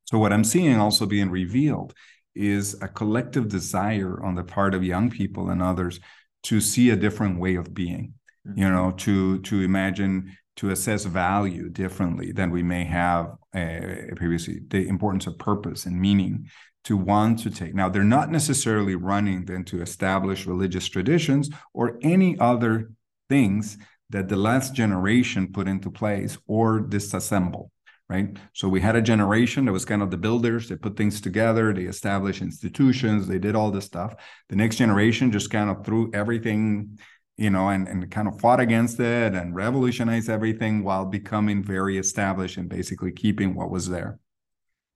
So, what I'm seeing also being revealed is a collective desire on the part of young people and others to see a different way of being mm-hmm. you know to to imagine to assess value differently than we may have uh, previously. The importance of purpose and meaning to want to take. Now they're not necessarily running then to establish religious traditions or any other things that the last generation put into place or disassemble right? So we had a generation that was kind of the builders. They put things together, they established institutions, they did all this stuff. The next generation just kind of threw everything, you know, and, and kind of fought against it and revolutionized everything while becoming very established and basically keeping what was there.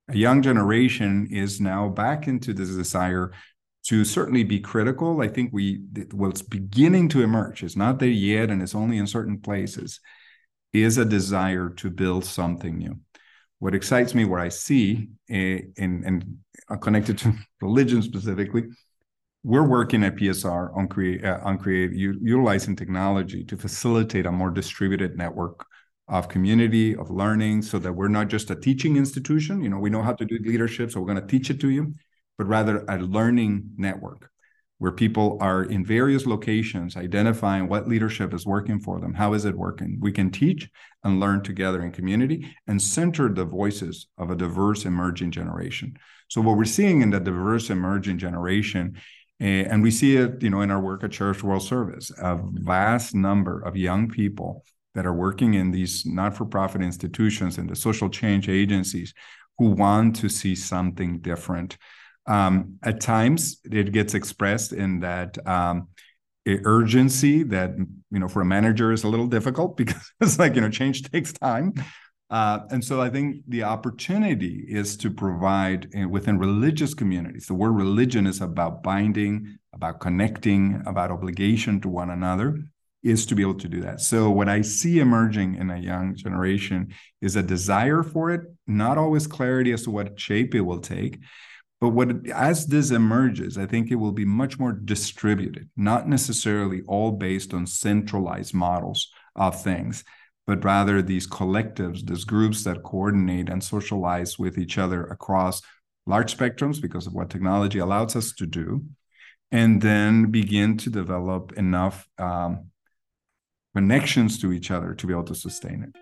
A young generation is now back into this desire to certainly be critical. I think we what's beginning to emerge. It's not there yet, and it's only in certain places is a desire to build something new. What excites me, what I see, uh, and, and connected to religion specifically, we're working at PSR on create uh, on create utilizing technology to facilitate a more distributed network of community of learning, so that we're not just a teaching institution. You know, we know how to do leadership, so we're going to teach it to you, but rather a learning network where people are in various locations identifying what leadership is working for them. How is it working? We can teach and learn together in community and center the voices of a diverse emerging generation. So what we're seeing in the diverse emerging generation eh, and we see it, you know, in our work at Church World Service, a vast number of young people that are working in these not-for-profit institutions and the social change agencies who want to see something different um, at times, it gets expressed in that um, urgency that you know for a manager is a little difficult because it's like you know change takes time. Uh, and so I think the opportunity is to provide uh, within religious communities. The word religion is about binding, about connecting, about obligation to one another, is to be able to do that. So what I see emerging in a young generation is a desire for it, not always clarity as to what shape it will take, but what as this emerges, I think it will be much more distributed, not necessarily all based on centralized models of things, but rather these collectives, these groups that coordinate and socialize with each other across large spectrums because of what technology allows us to do, and then begin to develop enough um, connections to each other to be able to sustain it.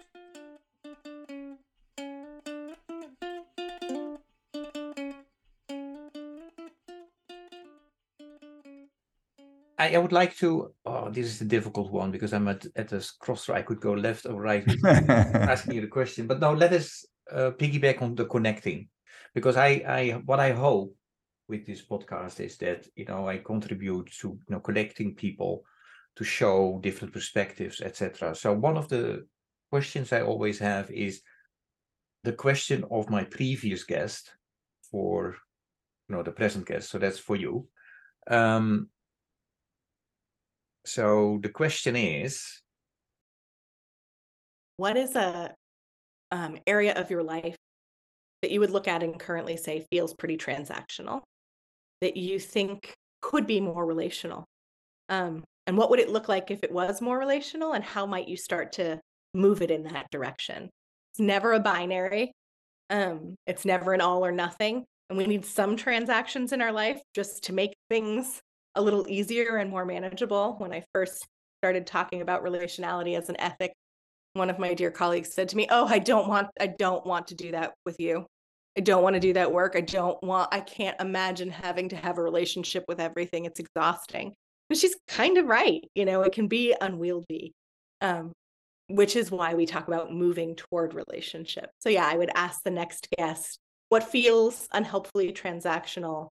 I I, would like to. Oh, this is a difficult one because I'm at at a crossroad. I could go left or right asking you the question, but now Let us uh, piggyback on the connecting, because I I what I hope with this podcast is that you know I contribute to you know connecting people to show different perspectives, etc. So one of the questions I always have is the question of my previous guest for you know the present guest. So that's for you. Um, so the question is What is a um, area of your life that you would look at and currently say feels pretty transactional that you think could be more relational? Um, and what would it look like if it was more relational? And how might you start to move it in that direction? It's never a binary, um, it's never an all or nothing. And we need some transactions in our life just to make things a little easier and more manageable. When I first started talking about relationality as an ethic, one of my dear colleagues said to me, "Oh, I don't want I don't want to do that with you. I don't want to do that work. I don't want I can't imagine having to have a relationship with everything. It's exhausting." And she's kind of right. You know, it can be unwieldy. Um, which is why we talk about moving toward relationship. So yeah, I would ask the next guest what feels unhelpfully transactional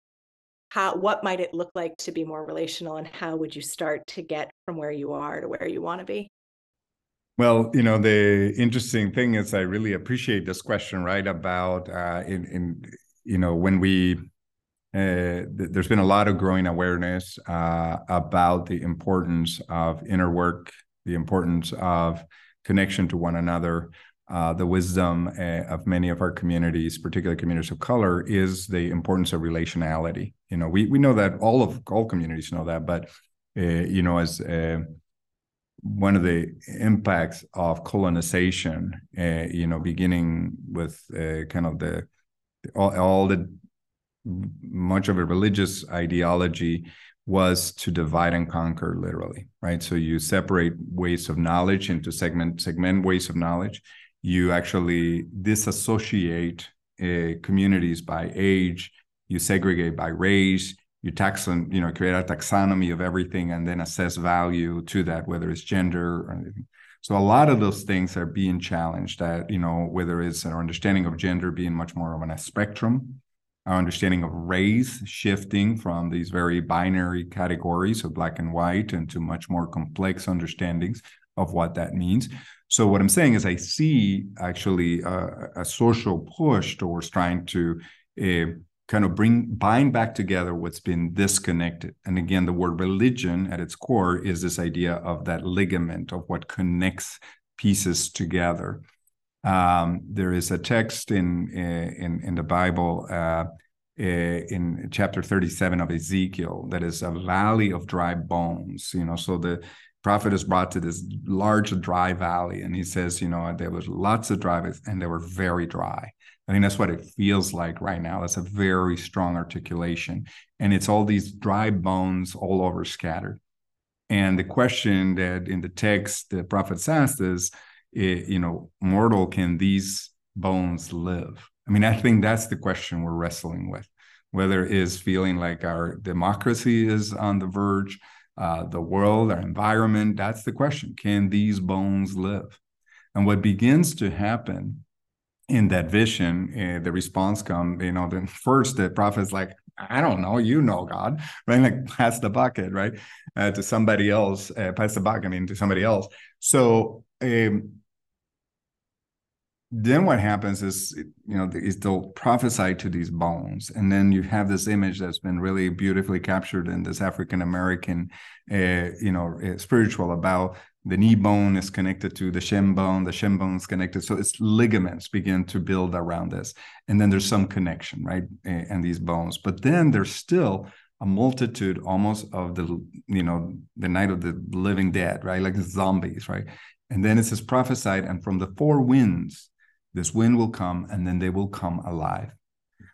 how what might it look like to be more relational and how would you start to get from where you are to where you want to be? Well you know the interesting thing is i really appreciate this question right about uh in in you know when we uh, there's been a lot of growing awareness uh, about the importance of inner work, the importance of connection to one another, uh, the wisdom uh, of many of our communities, particularly communities of color, is the importance of relationality. You know, we we know that all of all communities know that, but uh, you know, as uh, one of the impacts of colonization, you know, beginning with kind of the all, all the much of a religious ideology was to divide and conquer literally right so you separate ways of knowledge into segment segment ways of knowledge you actually disassociate uh, communities by age you segregate by race you taxon you know create a taxonomy of everything and then assess value to that whether it's gender or anything. So a lot of those things are being challenged that you know whether it's our understanding of gender being much more of a spectrum our understanding of race shifting from these very binary categories of black and white into much more complex understandings of what that means so what I'm saying is, I see actually a, a social push towards trying to uh, kind of bring bind back together what's been disconnected. And again, the word religion at its core is this idea of that ligament of what connects pieces together. Um, there is a text in in in the Bible. Uh, in chapter 37 of Ezekiel, that is a valley of dry bones. You know, so the prophet is brought to this large dry valley and he says you know there was lots of dry and they were very dry. I think that's what it feels like right now. That's a very strong articulation and it's all these dry bones all over scattered. And the question that in the text the prophet asked is eh, you know mortal can these bones live? I mean i think that's the question we're wrestling with whether it is feeling like our democracy is on the verge uh, the world, our environment. That's the question. Can these bones live? And what begins to happen in that vision, uh, the response comes, you know, then first the prophet's like, I don't know, you know, God, right? Like pass the bucket, right? Uh, to somebody else, uh, pass the bucket, I mean, to somebody else. So um, then what happens is you know is they'll prophesy to these bones. And then you have this image that's been really beautifully captured in this african american uh, you know uh, spiritual about the knee bone is connected to the shin bone the shin bone is connected. So it's ligaments begin to build around this. And then there's some connection right and these bones. But then there's still a multitude almost of the you know the night of the living dead right? Like zombies right? And then it says prophesied and from the four winds this wind will come and then they will come alive.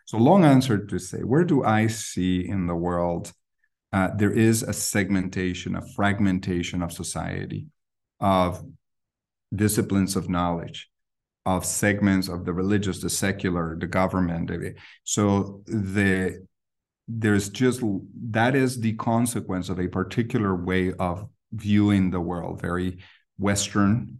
So, long answer to say, where do I see in the world uh, there is a segmentation, a fragmentation of society, of disciplines of knowledge, of segments of the religious, the secular, the government. So the there's just that is the consequence of a particular way of viewing the world, very Western.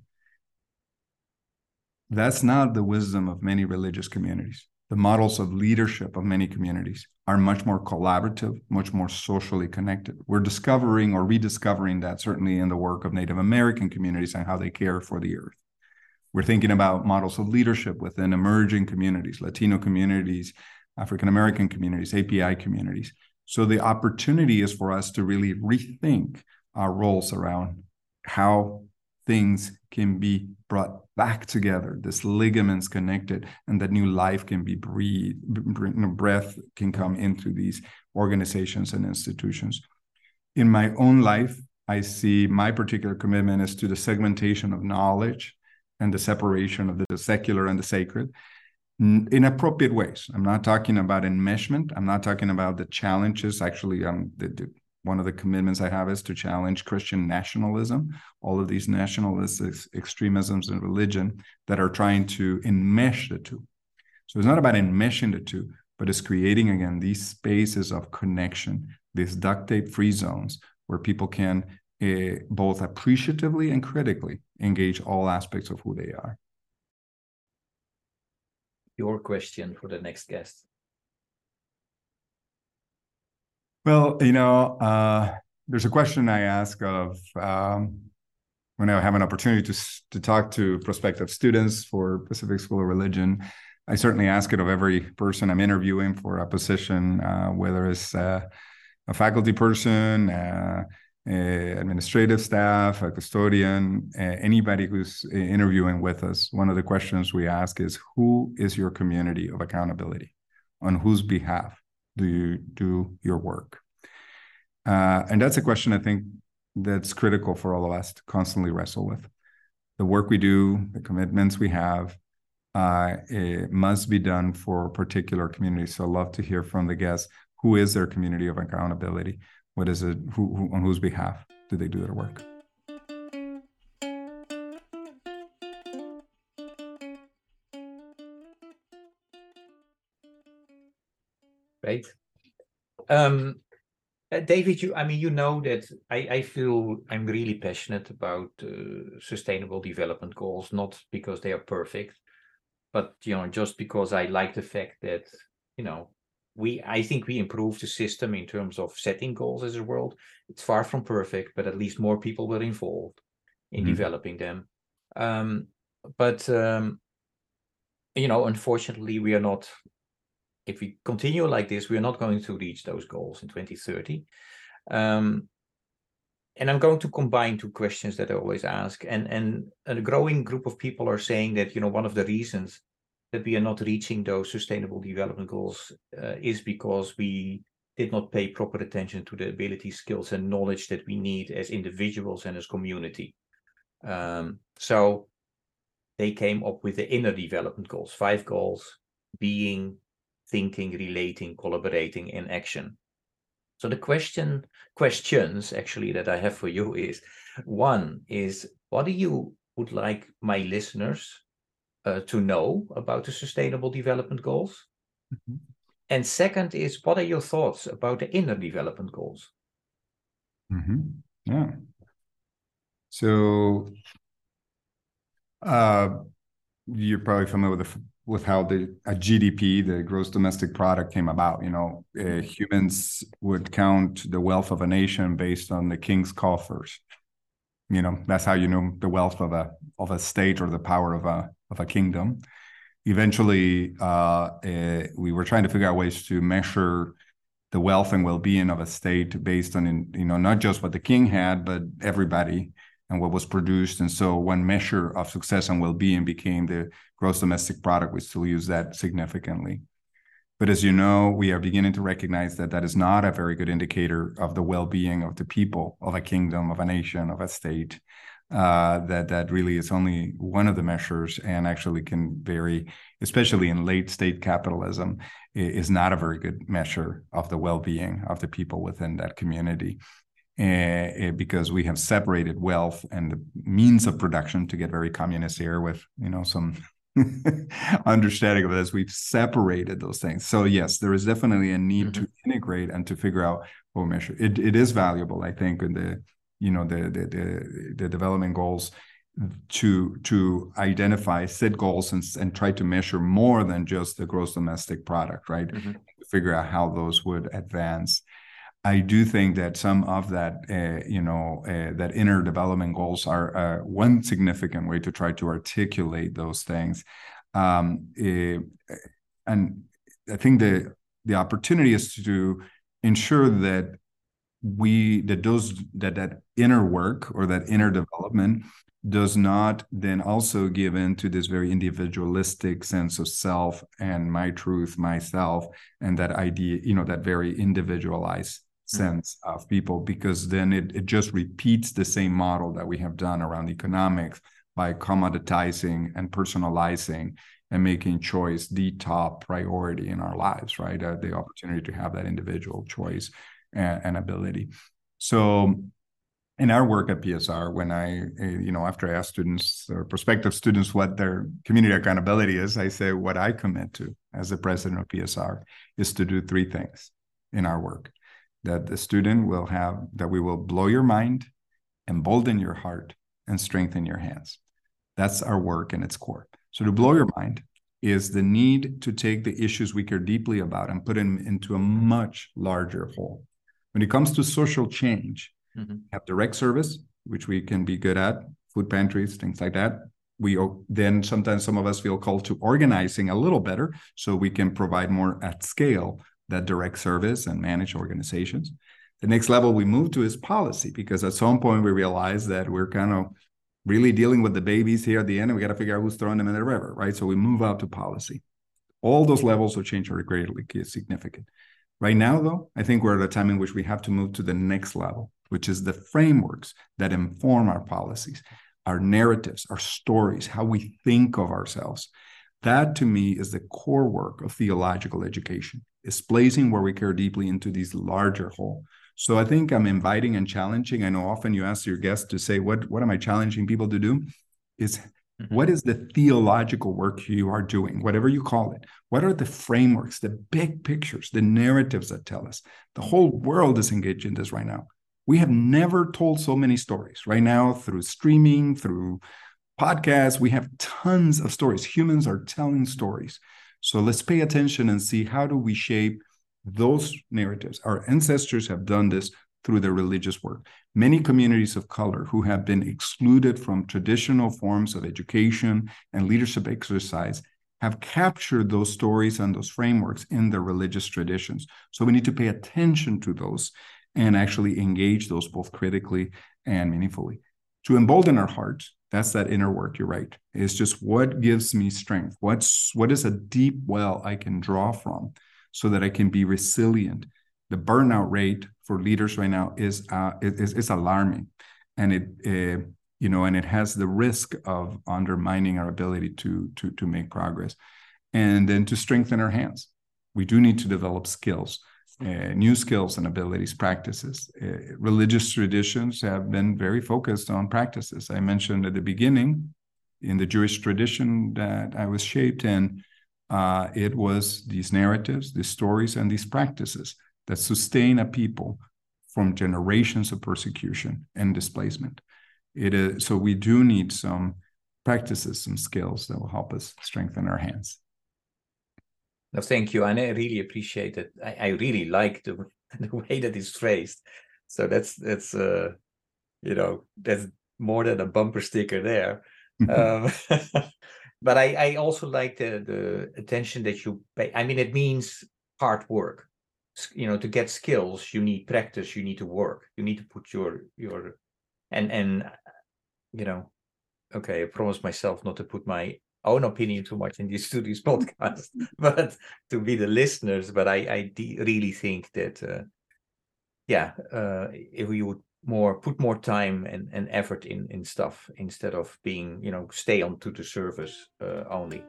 That's not the wisdom of many religious communities. The models of leadership of many communities are much more collaborative, much more socially connected. We're discovering or rediscovering that certainly in the work of Native American communities and how they care for the earth. We're thinking about models of leadership within emerging communities, Latino communities, African American communities, API communities. So the opportunity is for us to really rethink our roles around how things can be brought back together, this ligaments connected, and that new life can be breathed, breath can come into these organizations and institutions. In my own life, I see my particular commitment is to the segmentation of knowledge and the separation of the secular and the sacred in appropriate ways. I'm not talking about enmeshment. I'm not talking about the challenges. Actually, um, the, the, one of the commitments I have is to challenge Christian nationalism, all of these nationalist extremisms in religion that are trying to enmesh the two. So it's not about enmeshing the two, but it's creating again these spaces of connection, these duct tape free zones where people can uh, both appreciatively and critically engage all aspects of who they are your question for the next guest? Well, you know, uh, there's a question I ask of um, when I have an opportunity to to talk to prospective students for Pacific School of Religion. I certainly ask it of every person I'm interviewing for a position, uh, whether it's uh, a faculty person, uh, administrative staff, a custodian, anybody who's interviewing with us, one of the questions we ask is who is your community of accountability? On whose behalf do you do your work? Uh, and that's a question I think that's critical for all of us to constantly wrestle with. The work we do, the commitments we have, uh, it must be done for a particular communities. So I'd love to hear from the guests who is their community of accountability what is it? Who, who, on whose behalf do they do their work? Right. Um, uh, David, you, I mean, you know that I, I feel I'm really passionate about uh, sustainable development goals, not because they are perfect, but you know, just because I like the fact that you know we I think we improved the system in terms of setting goals as a world. It's far from perfect, but at least more people were involved in mm-hmm. developing them. Um, but um, you know, unfortunately, we are not. If we continue like this, we are not going to reach those goals in 2030. Um, and I'm going to combine two questions that I always ask. And and a growing group of people are saying that you know one of the reasons that we are not reaching those sustainable development goals uh, is because we did not pay proper attention to the ability, skills, and knowledge that we need as individuals and as community. Um, so they came up with the inner development goals, five goals being, thinking, relating, collaborating, in action. So the question questions actually that I have for you is one is what do you would like my listeners uh, to know about the Sustainable Development Goals? Mm-hmm. And second is, what are your thoughts about the inner development goals? Mm-hmm. Yeah. So, uh, you're probably familiar with the, with how the a GDP, the gross domestic product, came about. You know, uh, humans would count the wealth of a nation based on the king's coffers. You know, that's how you know the wealth of a of a state or the power of a of a kingdom. Eventually, uh, uh, we were trying to figure out ways to measure the wealth and well-being of a state based on you know not just what the king had but everybody and what was produced. And so one measure of success and well-being became the gross domestic product we still use that significantly. But as you know we are beginning to recognize that that is not a very good indicator of the well-being of the people of a kingdom of a nation of a state. Uh, that that really is only one of the measures and actually can vary, especially in late state capitalism, is not a very good measure of the well-being of the people within that community. Uh, because we have separated wealth and the means of production to get very communist here with you know some understanding of this we've separated those things so yes there is definitely a need mm-hmm. to integrate and to figure out what we measure. It it is valuable, I think, in the you know the the the, the development goals to to identify set goals and, and try to measure more than just the gross domestic product right mm-hmm. figure out how those would advance i do think that some of that uh, you know uh, that inner development goals are uh, one significant way to try to articulate those things um, and i think the the opportunity is to ensure that we that those that that inner work or that inner development does not then also give in to this very individualistic sense of self and my truth myself and that idea you know that very individualized. Sense mm-hmm. of people because then it, it just repeats the same model that we have done around economics by commoditizing and personalizing and making choice the top priority in our lives right? Uh, the opportunity to have that individual choice and, and ability. So in our work at PSR, when I, eh, you know, after I ask students or prospective students what their community accountability is, I say what I commit to as the president of PSR is to do three things in our work that the student will have, that we will blow your mind, embolden your heart, and strengthen your hands. That's our work in its core. So to blow your mind is the need to take the issues we care deeply about and put them into a much larger whole. When it comes to social change, mm-hmm. have direct service, which we can be good at, food pantries, things like that. We then sometimes some of us feel called to organizing a little better so we can provide more at scale that direct service and manage organizations. The next level we move to is policy because at some point we realize that we're kind of really dealing with the babies here at the end and we got to figure out who's throwing them in the river, right? So we move out to policy. All those levels of change are greatly significant. Right now, though, I think we're at a time in which we have to move to the next level, which is the frameworks that inform our policies, our narratives, our stories, how we think of ourselves. That to me is the core work of theological education, is placing where we care deeply into these larger whole. So I think I'm inviting and challenging. I know often you ask your guests to say, what, what am I challenging people to do? Is Mm-hmm. What is the theological work you are doing, whatever you call it? What are the frameworks, the big pictures, the narratives that tell us? The whole world is engaged in this right now. We have never told so many stories right now through streaming, through podcasts. We have tons of stories. Humans are telling stories. So let's pay attention and see how do we shape those narratives. Our ancestors have done this through their religious work. Many communities of color who have been excluded from traditional forms of education and leadership exercise have captured those stories and those frameworks in their religious traditions. So we need to pay attention to those and actually engage those both critically and meaningfully. To embolden our hearts, that's that inner work, you're right. It's just what gives me strength? What's what is a deep well I can draw from so that I can be resilient the burnout rate for leaders right now is uh, is, is alarming, and it uh, you know and it has the risk of undermining our ability to to to make progress, and then to strengthen our hands. We do need to develop skills, uh, new skills and abilities, practices. Uh, religious traditions have been very focused on practices. I mentioned at the beginning, in the Jewish tradition that I was shaped in, uh, it was these narratives, these stories, and these practices that sustain a people from generations of persecution and displacement. It is so we do need some practices, some skills that will help us strengthen our hands. No, thank you, and I really appreciate it. I, I really like the the way that is phrased. So that's that's uh, you know that's more than a bumper sticker there. um, but I I also like the the attention that you pay. I mean, it means hard work you know to get skills you need practice you need to work you need to put your your and and you know okay i promised myself not to put my own opinion too much in these to these podcasts but to be the listeners but i i really think that uh, yeah uh, if we would more put more time and, and effort in in stuff instead of being you know stay on to the service uh, only.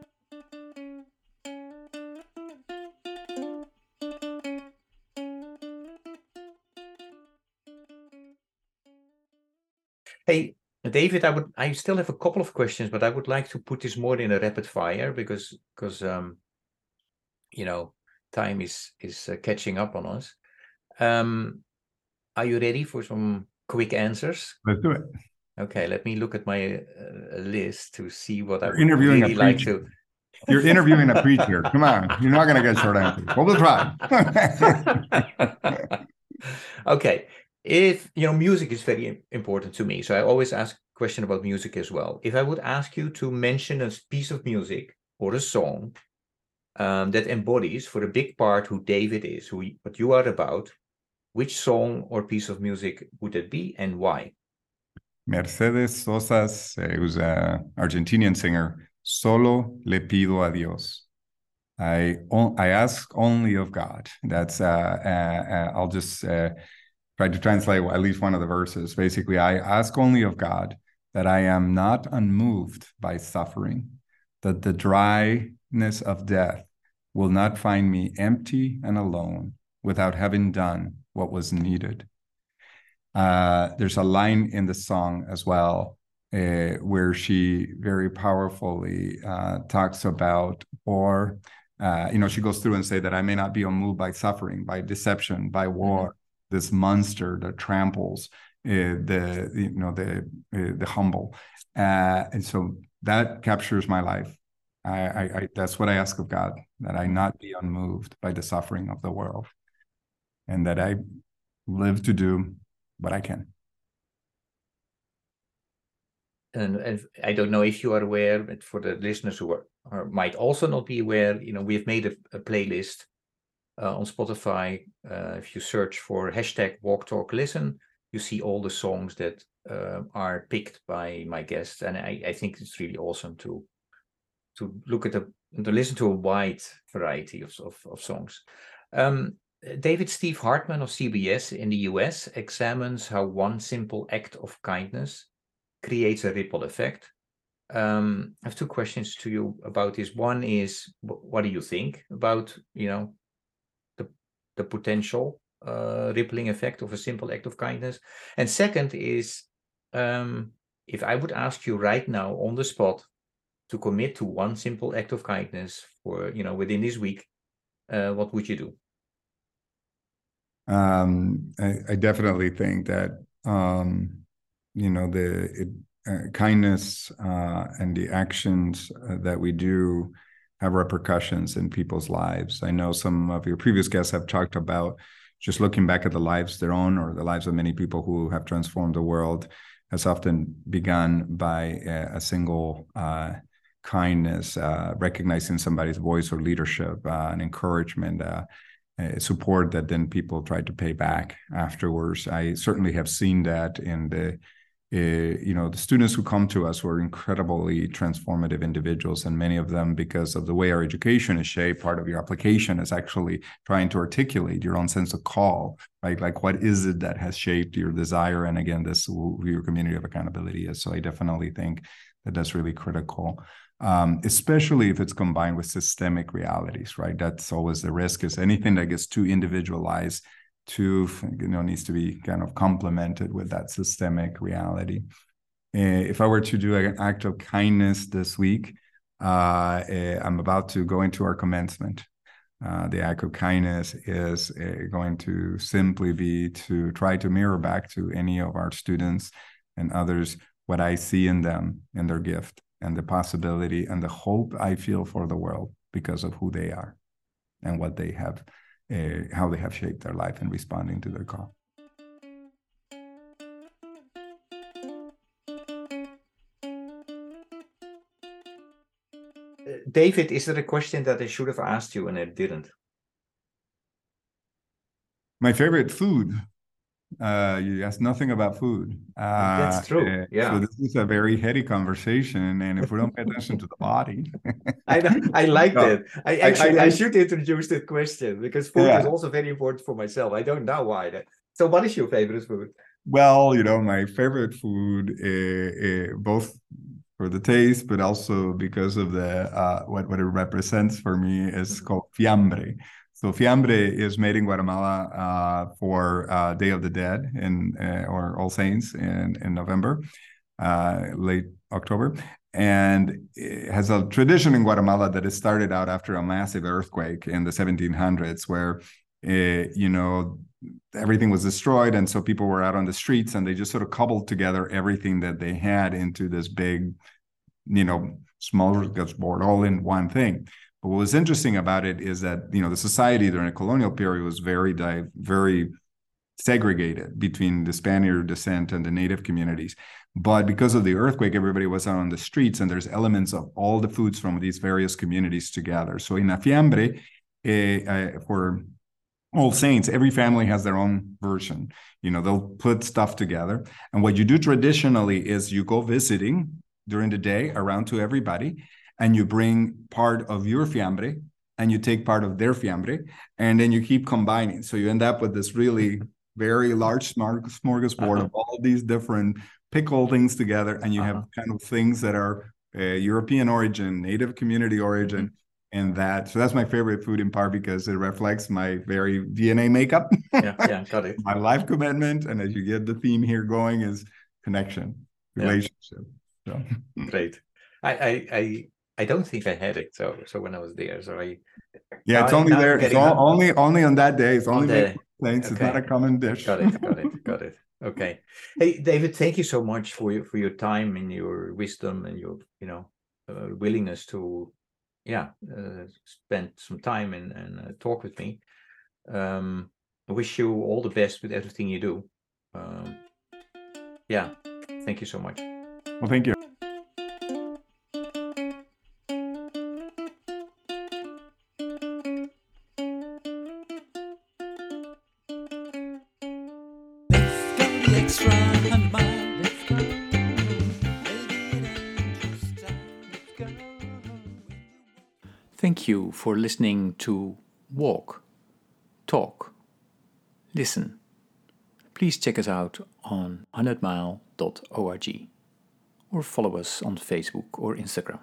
Hey, David, I would I still have a couple of questions, but I would like to put this more in a rapid fire because because um you know time is is uh, catching up on us. Um, are you ready for some quick answers? Let's do it. Okay, let me look at my uh, list to see what I interviewing really like to. You're interviewing a preacher. Come on, you're not going to get short answers. Well, we'll try. okay, if you know, music is very important to me, so I always ask question about music as well. If I would ask you to mention a piece of music or a song um, that embodies, for a big part, who David is, who what you are about, which song or piece of music would it be, and why? Mercedes Sosa's, uh, who's an Argentinian singer, Solo le pido a Dios. I, I ask only of God. That's, uh, uh, uh, I'll just try to translate at least one of the verses. Basically, I ask only of God that I am not unmoved by suffering, that the dryness of death will not find me empty and alone without having done what was needed. Uh, there's a line in the song as well uh, where she very powerfully uh, talks about, or uh, you know, she goes through and say that I may not be unmoved by suffering, by deception, by war, this monster that tramples uh, the you know the uh, the humble, uh, and so that captures my life. I, I, I that's what I ask of God that I not be unmoved by the suffering of the world, and that I live to do what I can. and, and I don't know if you are aware, but for the listeners who are, are might also not be aware, you know, we have made a, a playlist uh, on Spotify. Uh, if you search for hashtag Walk Talk Listen, you see all the songs that uh, are picked by my guests, and I, I think it's really awesome to to look at the to listen to a wide variety of of, of songs. Um, David Steve Hartman of CBS in the US examines how one simple act of kindness creates a ripple effect. Um, I have two questions to you about this. One is, what do you think about you know the potential uh, rippling effect of a simple act of kindness? And second is, um, if I would ask you right now on the spot to commit to one simple act of kindness for you know within this week, uh, what would you do? Um, I, I definitely think that um, you know the it, uh, kindness uh, and the actions uh, that we do have repercussions in people's lives. I know some of your previous guests have talked about just looking back at the lives their own or the lives of many people who have transformed the world has often begun by a, a single uh, kindness, uh, recognizing somebody's voice or leadership, uh, and encouragement, uh, support that then people try to pay back afterwards. I certainly have seen that in the uh, you know the students who come to us were incredibly transformative individuals and many of them because of the way our education is shaped part of your application is actually trying to articulate your own sense of call right? Like what is it that has shaped your desire? And again this who your community of accountability is so i definitely think that that's really critical um, especially if it's combined with systemic realities right? That's always the risk is anything that gets too individualized too you know needs to be kind of complemented with that systemic reality. Uh, if i were to do an act of kindness this week uh, uh, i'm about to go into our commencement. Uh, the act of kindness is uh, going to simply be to try to mirror back to any of our students and others what I see in them and their gift and the possibility and the hope I feel for the world because of who they are and what they have, uh, how they have shaped their life in responding to their call. David, is there a question that I should have asked you and I didn't? My favorite food. Uh, you asked nothing about food. Uh, That's true, uh, yeah. So this is a very heady conversation, and if we don't pay attention to the body, I I like No, that. I actually I, I- should introduce that question because food Yeah. is also very important for myself. I don't know why. That. So, what is your favorite food? Well, you know, my favorite food, uh, uh, both for the taste, but also because of the uh, what what it represents for me, is called fiambre. So fiambre is made in Guatemala uh, for uh, Day of the Dead uh, or All Saints in in November, uh, late October, and it has a tradition in Guatemala that it started out after a massive earthquake in the 1700s, where uh, you know everything was destroyed and so people were out on the streets and they just sort of cobbled together everything that they had into this big you know small smorgasbord all in one thing but what was interesting about it is that you know the society during the colonial period was very very segregated between the Spaniard descent and the native communities. But because of the earthquake, everybody was out on the streets, and there's elements of all the foods from these various communities together. So in a fiambre, uh, for all saints every family has their own version you know they'll put stuff together and what you do traditionally is you go visiting during the day around to everybody and you bring part of your fiambre and you take part of their fiambre and then you keep combining so you end up with this really very large smorgasbord uh-huh. of all these different pickle things together and you uh-huh. have kind of things that are uh, european origin native community origin mm-hmm and that so that's my favorite food in part because it reflects my very dna makeup yeah yeah got it my life commitment and as you get the theme here going is connection relationship yeah. so great I, I i don't think i had it so so when i was there so i yeah it's only there it's all, only only on that day it's only the, things okay. it's not a common dish got it got it got it okay hey david thank you so much for your for your time and your wisdom and your you know uh, willingness to yeah, uh, spend some time and, and uh, talk with me. Um, I wish you all the best with everything you do. Um, yeah, thank you so much. Well, thank you. Listening to Walk, Talk, Listen. Please check us out on 100mile.org or follow us on Facebook or Instagram.